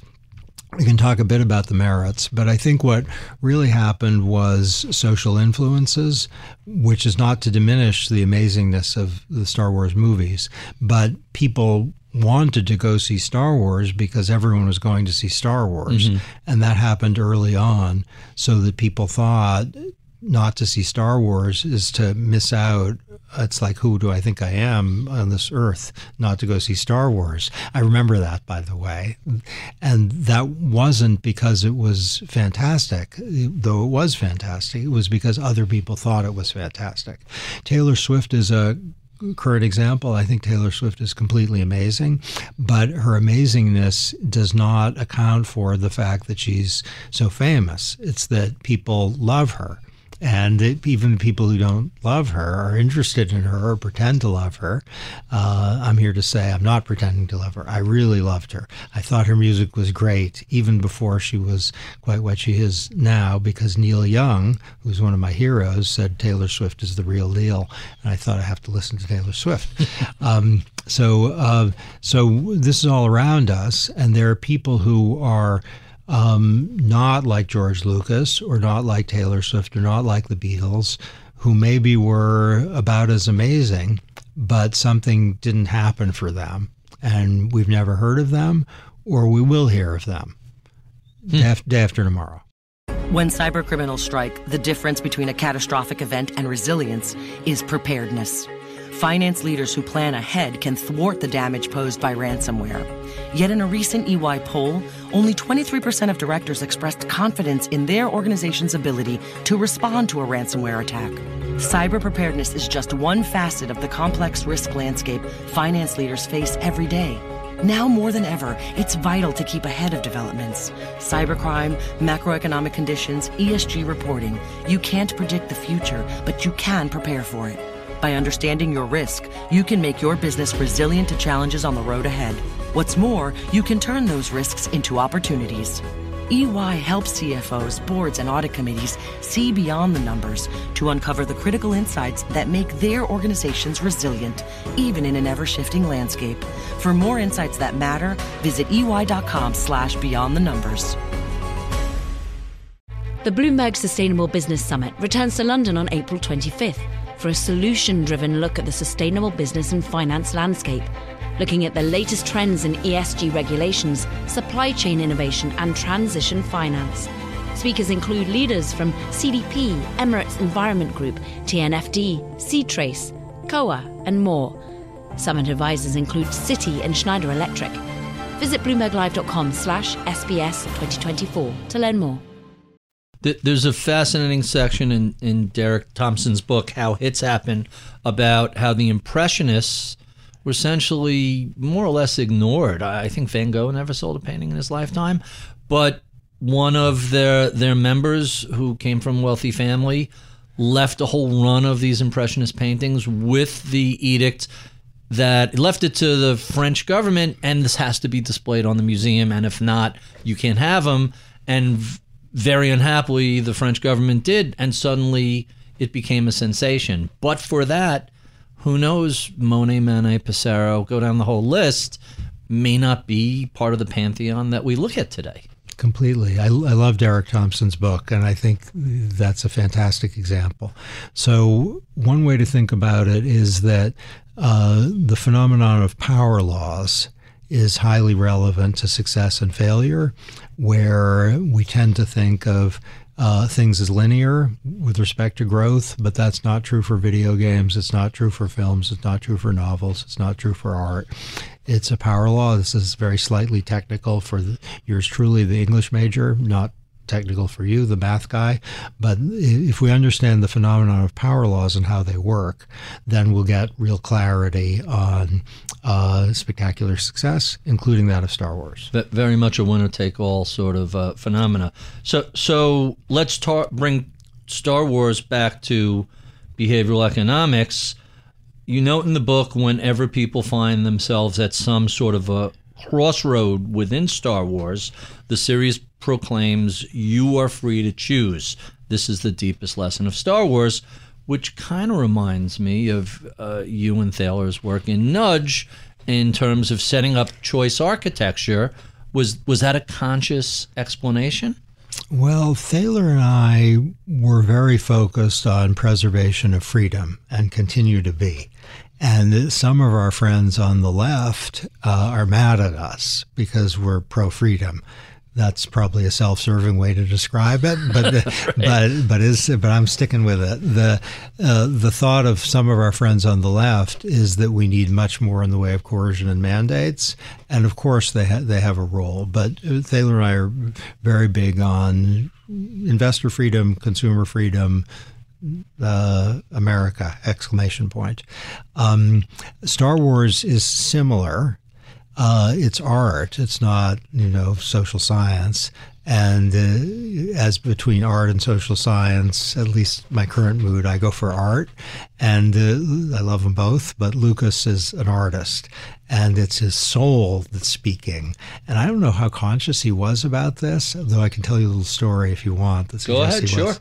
[SPEAKER 3] we can talk a bit about the merits, but I think what really happened was social influences, which is not to diminish the amazingness of the Star Wars movies, but people wanted to go see Star Wars because everyone was going to see Star Wars. Mm-hmm. And that happened early on, so that people thought not to see Star Wars is to miss out. It's like, who do I think I am on this earth not to go see Star Wars? I remember that, by the way. And that wasn't because it was fantastic, though it was fantastic. It was because other people thought it was fantastic. Taylor Swift is a current example, I think Taylor Swift is completely amazing, but her amazingness does not account for the fact that she's so famous. It's that people love her. And it, even people who don't love her are interested in her or pretend to love her. Uh, I'm here to say I'm not pretending to love her. I really loved her. I thought her music was great, even before she was quite what she is now, because Neil Young, who's one of my heroes, said Taylor Swift is the real deal. And I thought I have to listen to Taylor Swift. um, so, uh, so this is all around us, and there are people who are um, not like George Lucas or not like Taylor Swift or not like the Beatles, who maybe were about as amazing, but something didn't happen for them. And we've never heard of them, or we will hear of them hmm. day, day after tomorrow.
[SPEAKER 4] When cybercriminals strike, the difference between a catastrophic event and resilience is preparedness. Finance leaders who plan ahead can thwart the damage posed by ransomware. Yet in a recent EY poll, only 23% of directors expressed confidence in their organization's ability to respond to a ransomware attack. Cyber preparedness is just one facet of the complex risk landscape finance leaders face every day. Now more than ever, it's vital to keep ahead of developments. Cybercrime, macroeconomic conditions, ESG reporting. You can't predict the future, but you can prepare for it. By understanding your risk, you can make your business resilient to challenges on the road ahead. What's more, you can turn those risks into opportunities. EY helps CFOs, boards, and audit committees see beyond the numbers to uncover the critical insights that make their organizations resilient, even in an ever-shifting landscape. For more insights that matter, visit ey.com slash beyond the numbers.
[SPEAKER 5] The Bloomberg Sustainable Business Summit returns to London on April 25th for a solution driven look at the sustainable business and finance landscape, looking at the latest trends in ESG regulations, supply chain innovation, and transition finance. Speakers include leaders from CDP, Emirates Environment Group, TNFD, C-Trace, COA, and more. Summit advisors include Citi and Schneider Electric. Visit bloomberglive.com slash SBS 2024 to learn more.
[SPEAKER 2] There's a fascinating section in, in Derek Thompson's book, How Hits Happen, about how the Impressionists were essentially more or less ignored. I think Van Gogh never sold a painting in his lifetime, but one of their their members who came from a wealthy family left a whole run of these impressionist paintings with the edict that left it to the French government and this has to be displayed on the museum and if not you can't have them and very unhappily, the French government did, and suddenly it became a sensation. But for that, who knows? Monet, Manet, Pissarro, go down the whole list, may not be part of the pantheon that we look at today.
[SPEAKER 3] Completely. I, I love Derek Thompson's book, and I think that's a fantastic example. So, one way to think about it is that uh, the phenomenon of power laws is highly relevant to success and failure, where we tend to think of uh, things as linear with respect to growth, but that's not true for video games. It's not true for films. It's not true for novels. It's not true for art. It's a power law. This is very slightly technical for the, yours truly, the English major, not technical for you, the math guy. But if we understand the phenomenon of power laws and how they work, then we'll get real clarity on uh, spectacular success, including that of Star Wars.
[SPEAKER 2] Very much a winner take all sort of uh, phenomena. So, so let's tar- bring Star Wars back to behavioral economics. You note in the book whenever people find themselves at some sort of a crossroad within Star Wars, the series proclaims you are free to choose. This is the deepest lesson of Star Wars, which kind of reminds me of uh, you and Thaler's work in Nudge in terms of setting up choice architecture. Was was that a conscious explanation?
[SPEAKER 3] Well, Thaler and I were very focused on preservation of freedom and continue to be. And some of our friends on the left uh, are mad at us because we're pro freedom that's probably a self-serving way to describe it, but right. but but is but I'm sticking with it. The uh, the thought of some of our friends on the left is that we need much more in the way of coercion and mandates, and of course they ha- they have a role. But Thaler and I are very big on investor freedom, consumer freedom, uh, America! Exclamation point. Um, Star Wars is similar uh, it's art. It's not, you know, social science. And uh, as between art and social science, at least my current mood, I go for art. And uh, I love them both. But Lucas is an artist, and it's his soul that's speaking. And I don't know how conscious he was about this, though I can tell you a little story if you want.
[SPEAKER 2] Go ahead, sure.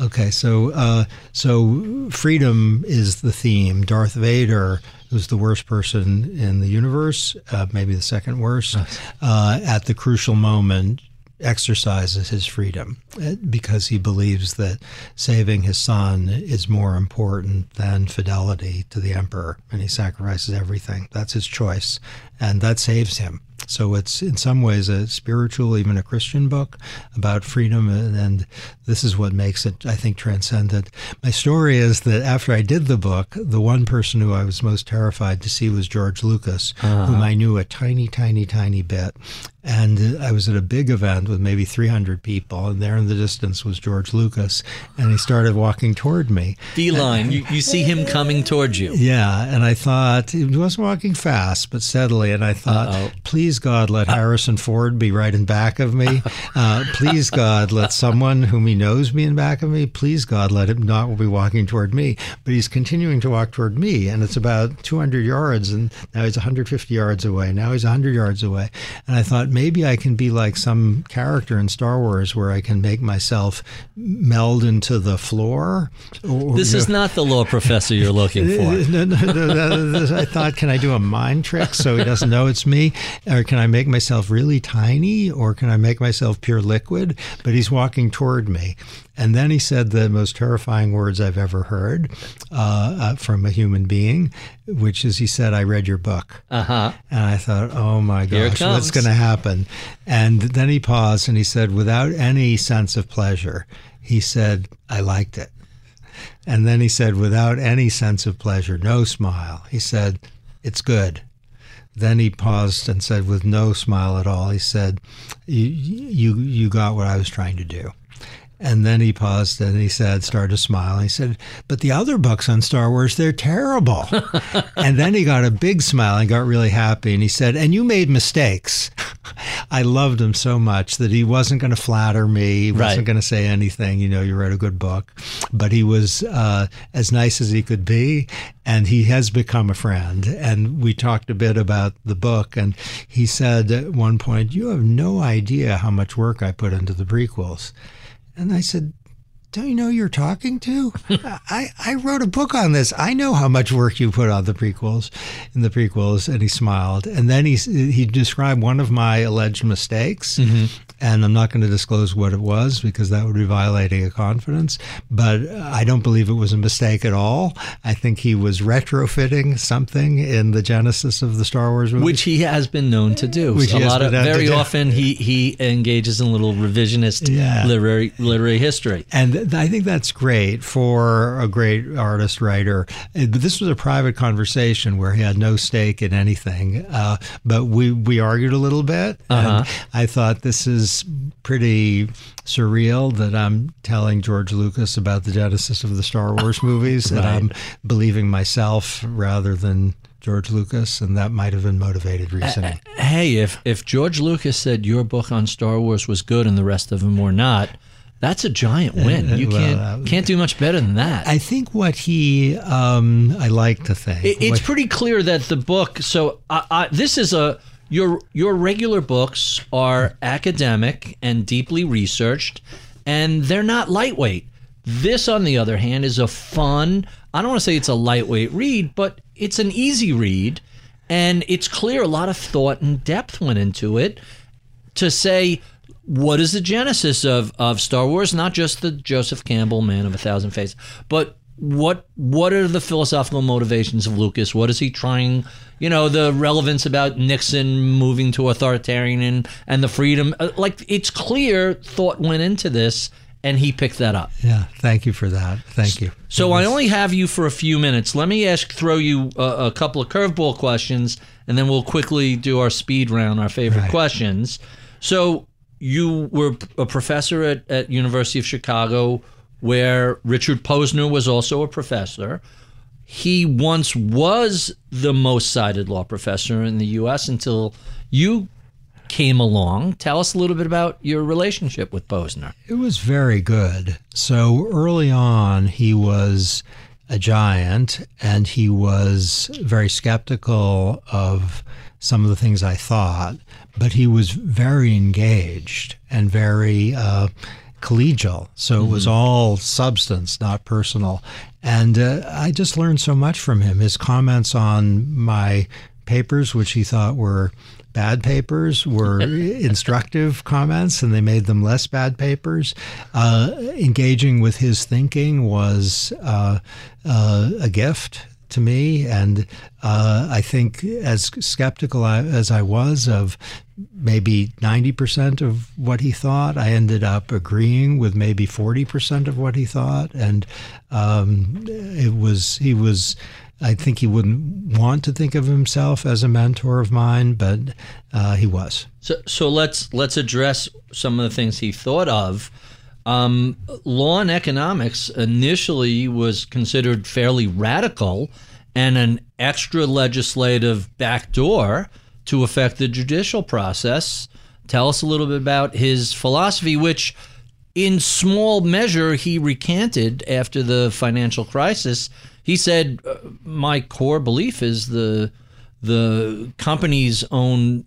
[SPEAKER 3] Okay, so uh, so freedom is the theme. Darth Vader who's the worst person in the universe, uh, maybe the second worst, uh, at the crucial moment exercises his freedom uh, because he believes that saving his son is more important than fidelity to the emperor and he sacrifices everything. That's his choice and that saves him so it's in some ways a spiritual, even a Christian book about freedom, and, this is what makes it, I think, transcendent. My story is that after I did the book, the one person who I was most terrified to see was George Lucas, uh-huh. whom I knew a tiny, tiny, tiny bit. And I was at a big event with maybe 300 people, and there in the distance was George Lucas, and he started walking toward me.
[SPEAKER 2] Beeline, you, you see him coming towards you.
[SPEAKER 3] Yeah, and I thought, he wasn't walking fast, but steadily, and I thought, Uh-oh. please God, let Harrison Ford be right in back of me. Uh, please God, let someone whom he knows be in back of me. Please God, let him not be walking toward me. But he's continuing to walk toward me, and it's about 200 yards, and now he's 150 yards away. Now he's 100 yards away. And I thought, maybe I can be like some character in Star Wars where I can make myself meld into the floor.
[SPEAKER 2] Or, this is know. not the law professor you're looking for. no, no,
[SPEAKER 3] no, I thought, can I do a mind trick so he doesn't know it's me? Or can I make myself really tiny? Or can I make myself pure liquid? But he's walking toward me. And then he said the most terrifying words I've ever heard uh, uh, from a human being, which is he said, I read your book.
[SPEAKER 2] Uh-huh.
[SPEAKER 3] And I thought, oh my gosh, what's going to happen? And then he paused and he said, without any sense of pleasure, he said, I liked it. And then he said, without any sense of pleasure, no smile, he said, it's good. Then he paused and said, with no smile at all, he said, you, you, you got what I was trying to do. And then he paused and he said, started to smile. He said, But the other books on Star Wars, they're terrible. and then he got a big smile and got really happy. And he said, And you made mistakes. I loved him so much that he wasn't going to flatter me. He wasn't right. going to say anything, you know, you wrote a good book. But he was uh, as nice as he could be. And he has become a friend. And we talked a bit about the book. And he said at one point, You have no idea how much work I put into the prequels. And I said, don't you know you're talking to? I, I wrote a book on this. I know how much work you put on the prequels, in the prequels. And he smiled. And then he, he described one of my alleged mistakes. Mm-hmm and I'm not going to disclose what it was because that would be violating a confidence. But I don't believe it was a mistake at all. I think he was retrofitting something in the genesis of the Star Wars movie,
[SPEAKER 2] which he has been known to do. Which a lot of very often he he engages in little revisionist yeah. literary literary history,
[SPEAKER 3] and I think that's great for a great artist writer. But this was a private conversation where he had no stake in anything, uh, but we we argued a little bit, uh-huh. and I thought this is pretty surreal that I'm telling George Lucas about the genesis of the Star Wars movies, right. and I'm believing myself rather than George Lucas, and that might have been motivated reasoning.
[SPEAKER 2] Uh, hey, if if George Lucas said your book on Star Wars was good and the rest of them were not, that's a giant win. You can't uh, can't do much better than that.
[SPEAKER 3] I think what he, um, I like to think,
[SPEAKER 2] it, it's what, pretty clear that the book. So I, I, this is a your your regular books are academic and deeply researched, and they're not lightweight. This, on the other hand, is a fun. I don't want to say it's a lightweight read, but it's an easy read, and it's clear a lot of thought and depth went into it to say what is the genesis of of Star Wars, not just the Joseph Campbell Man of a Thousand Faces, but what what are the philosophical motivations of Lucas? What is he trying? You know, the relevance about Nixon moving to authoritarian and, and the freedom. uh, Like it's clear thought went into this, and he picked that up.
[SPEAKER 3] Yeah, thank you for that. Thank you.
[SPEAKER 2] So I only have you for a few minutes. Let me ask, throw you a, a couple of curveball questions, and then we'll quickly do our speed round, our favorite
[SPEAKER 3] Right.
[SPEAKER 2] questions. So you were a professor at, at University of Chicago, where Richard Posner was also a professor. He once was the most cited law professor in the U.S. until you came along. Tell us a little bit about your relationship with Posner.
[SPEAKER 3] It was very good. So early on, he was a giant and he was very skeptical of some of the things I thought, but he was very engaged and very uh, collegial. So it was all substance, not personal. And uh, I just learned so much from him. His comments on my papers, which he thought were bad papers, were instructive comments, and they made them less bad papers. Uh, engaging with his thinking was uh, uh, a gift to me, and uh, I think as skeptical as I was of maybe 90% of what he thought, I ended up agreeing with maybe 40% of what he thought, and um, it was he was. I think he wouldn't want to think of himself as a mentor of mine, but uh, he was.
[SPEAKER 2] So, so let's let's address some of the things he thought of. Um, law and economics initially was considered fairly radical and an extra legislative backdoor to affect the judicial process. Tell us a little bit about his philosophy, which in small measure he recanted after the financial crisis. He said, uh, "My core belief is the the company's own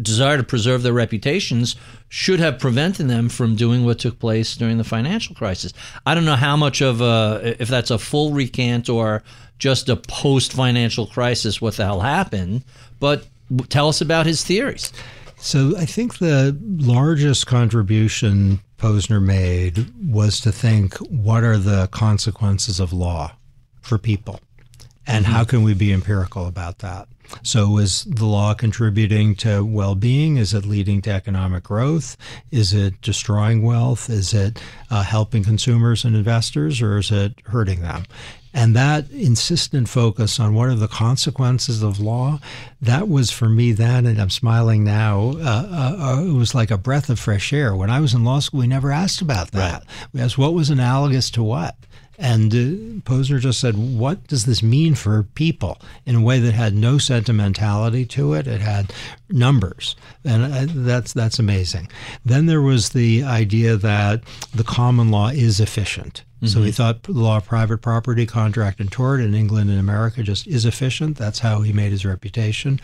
[SPEAKER 2] desire to preserve their reputations should have prevented them from doing what took place during the financial crisis. I don't know how much of a if that's a full recant or just a post financial crisis what the hell happened, but tell us about his theories.
[SPEAKER 3] So I think the largest contribution Posner made was to think what are the consequences of law for people and how can we be empirical about that? So is the law contributing to well-being? Is it leading to economic growth? Is it destroying wealth? Is it uh, helping consumers and investors or is it hurting them? And that insistent focus on what are the consequences of law, that was for me then, and I'm smiling now, uh, uh, it was like a breath of fresh air. When I was in law school, we never asked about that. We asked what was analogous to what. And uh, Posner just said, "What does this mean for people?" In a way that had no sentimentality to it. It had numbers, and uh, that's that's amazing. Then there was the idea that the common law is efficient. So he thought the law of private property, contract, and tort in England and America just is efficient. That's how he made his reputation.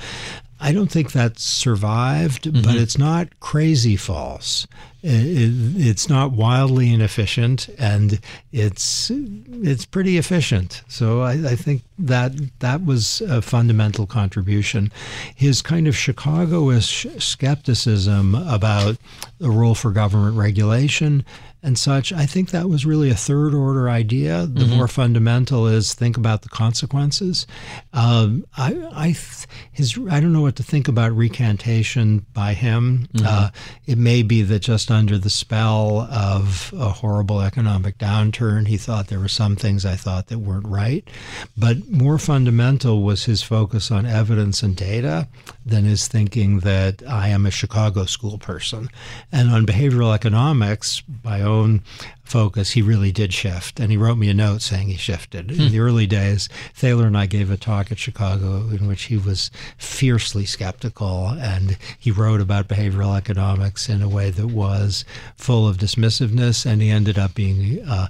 [SPEAKER 3] I don't think that survived, but mm-hmm. it's not crazy false. It, it, it's not wildly inefficient, and it's it's pretty efficient. So I, I think that that was a fundamental contribution. His kind of Chicagoish skepticism about the role for government regulation and such, I think that was really a third order idea. The more fundamental is think about the consequences. Um, I, I, th- his, I don't know what to think about recantation by him. Uh, it may be that just under the spell of a horrible economic downturn, he thought there were some things I thought that weren't right. But more fundamental was his focus on evidence and data than his thinking that I am a Chicago school person. And on behavioral economics, my own focus, he really did shift. And he wrote me a note saying he shifted. In the early days, Thaler and I gave a talk at Chicago in which he was fiercely skeptical. And he wrote about behavioral economics in a way that was full of dismissiveness. And he ended up being. Uh,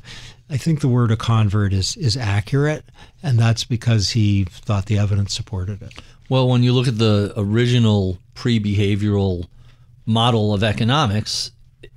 [SPEAKER 3] I think the word a convert is is accurate, and that's because he thought the evidence supported it.
[SPEAKER 2] Well, when you look at the original pre behavioral model of economics,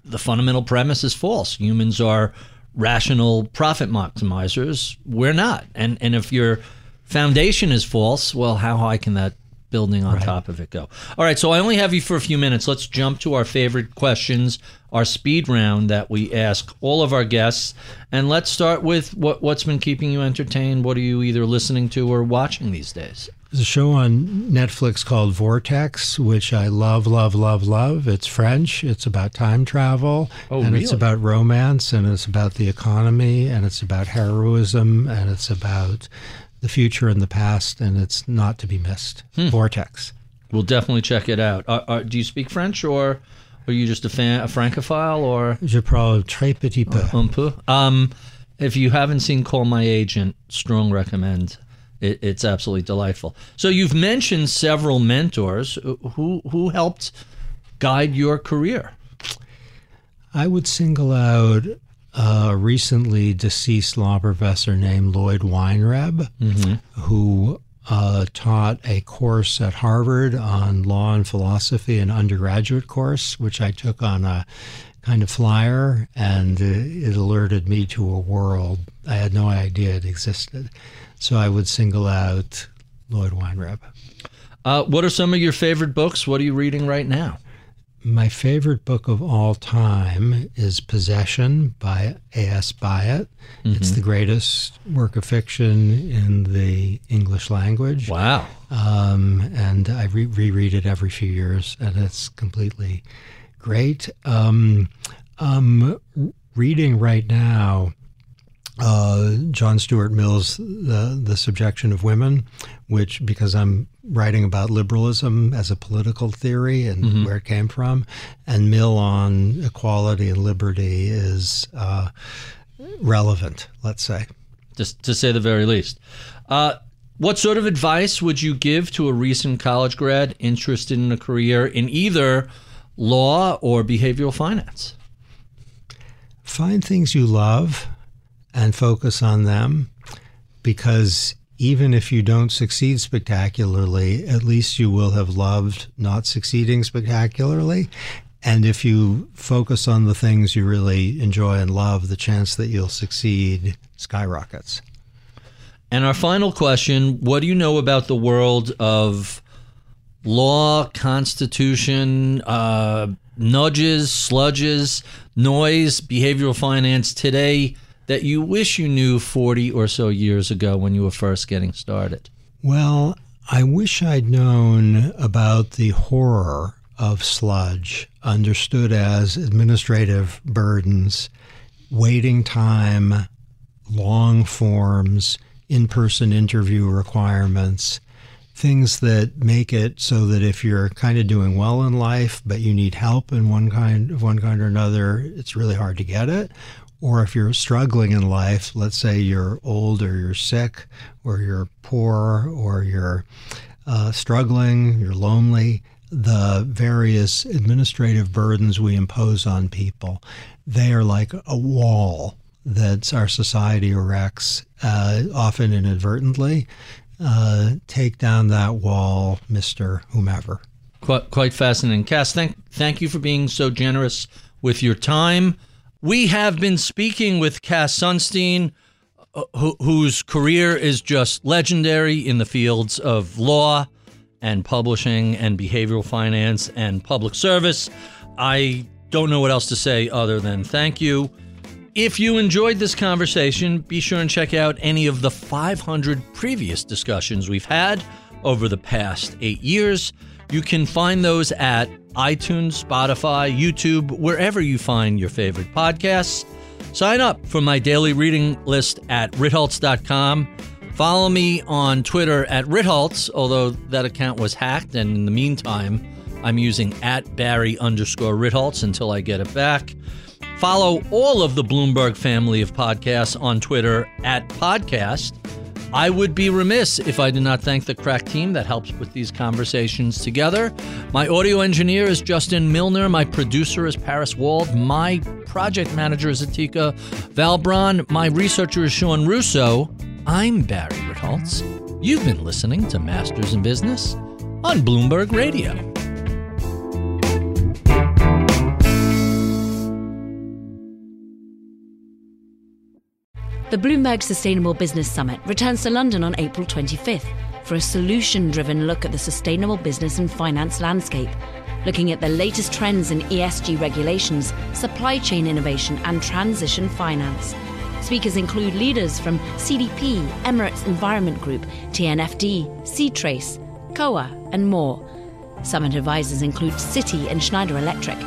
[SPEAKER 2] the fundamental premise is false. Humans are rational profit maximizers. We're not. And and if your foundation is false, well, how high can that building on
[SPEAKER 3] Right.
[SPEAKER 2] top of it go. All right, so I only have you for a few minutes. Let's jump to our favorite questions, our speed round that we ask all of our guests. And let's start with what, what's been keeping you entertained? What are you either listening to or watching these days?
[SPEAKER 3] There's a show on Netflix called Vortex, which I love, love, love, love. It's French. It's about time travel,
[SPEAKER 2] Oh,
[SPEAKER 3] and it's about romance, and it's about the economy, and it's about heroism, and it's about the future and the past, and it's not to be missed.
[SPEAKER 2] Hmm.
[SPEAKER 3] Vortex.
[SPEAKER 2] We'll definitely check it out. Are, are, do you speak French or are you just a fan, a francophile or
[SPEAKER 3] Je parle très petit peu.
[SPEAKER 2] un peu? Um, if you haven't seen Call My Agent, strong recommend. It, it's absolutely delightful. So you've mentioned several mentors who who helped guide your career.
[SPEAKER 3] I would single out a recently deceased law professor named Lloyd Weinreb, who uh, taught a course at Harvard on law and philosophy, an undergraduate course, which I took on a kind of flyer, and it alerted me to a world I had no idea it existed. So I would single out Lloyd Weinreb.
[SPEAKER 2] Uh, what are some of your favorite books? What are you reading right now?
[SPEAKER 3] My favorite book of all time is Possession by A.S. Byatt. It's the greatest work of fiction in the English language.
[SPEAKER 2] Wow.
[SPEAKER 3] Um, and I re- reread it every few years, and it's completely great. Um, um, reading right now uh, John Stuart Mill's the, the Subjection of Women, which, because I'm writing about liberalism as a political theory and where it came from, and Mill on equality and liberty is uh, relevant, let's say.
[SPEAKER 2] just to say the very least. Uh, what sort of advice would you give to a recent college grad interested in a career in either law or behavioral finance?
[SPEAKER 3] Find things you love and focus on them because even if you don't succeed spectacularly, at least you will have loved not succeeding spectacularly. And if you focus on the things you really enjoy and love, the chance that you'll succeed skyrockets.
[SPEAKER 2] And our final question What do you know about the world of law, constitution, uh, nudges, sludges, noise, behavioral finance today that you wish you knew 40 or so years ago when you were first getting started?
[SPEAKER 3] Well, I wish I'd known about the horror of sludge, understood as administrative burdens, waiting time, long forms, in person interview requirements, things that make it so that if you're kind of doing well in life, but you need help in one kind of one kind or another, it's really hard to get it. Or if you're struggling in life, let's say you're old or you're sick or you're poor or you're uh, struggling, you're lonely, the various administrative burdens we impose on people, they are like a wall that our society erects, uh, often inadvertently. Uh, take down that wall, Mr. Whomever.
[SPEAKER 2] Quite, quite fascinating. Cass, thank, thank you for being so generous with your time. We have been speaking with Cass Sunstein, uh, who, whose career is just legendary in the fields of law and publishing and behavioral finance and public service. I don't know what else to say other than thank you. If you enjoyed this conversation, be sure and check out any of the 500 previous discussions we've had over the past eight years. You can find those at iTunes, Spotify, YouTube, wherever you find your favorite podcasts. Sign up for my daily reading list at ritholtz.com. Follow me on Twitter at ritholtz, although that account was hacked, and in the meantime, I'm using at Barry underscore ritholtz until I get it back. Follow all of the Bloomberg family of podcasts on Twitter at podcast. I would be remiss if I did not thank the crack team that helps put these conversations together. My audio engineer is Justin Milner. My producer is Paris Wald. My project manager is Atika Valbrun. My researcher is Sean Russo. I'm Barry Ritholtz. You've been listening to Masters in Business on Bloomberg Radio.
[SPEAKER 5] The Bloomberg Sustainable Business Summit returns to London on April 25th for a solution driven look at the sustainable business and finance landscape, looking at the latest trends in ESG regulations, supply chain innovation, and transition finance. Speakers include leaders from CDP, Emirates Environment Group, TNFD, C-Trace, COA, and more. Summit advisors include Citi and Schneider Electric.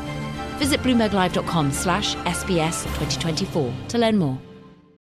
[SPEAKER 5] Visit bloomberglive.com slash SBS 2024 to learn more.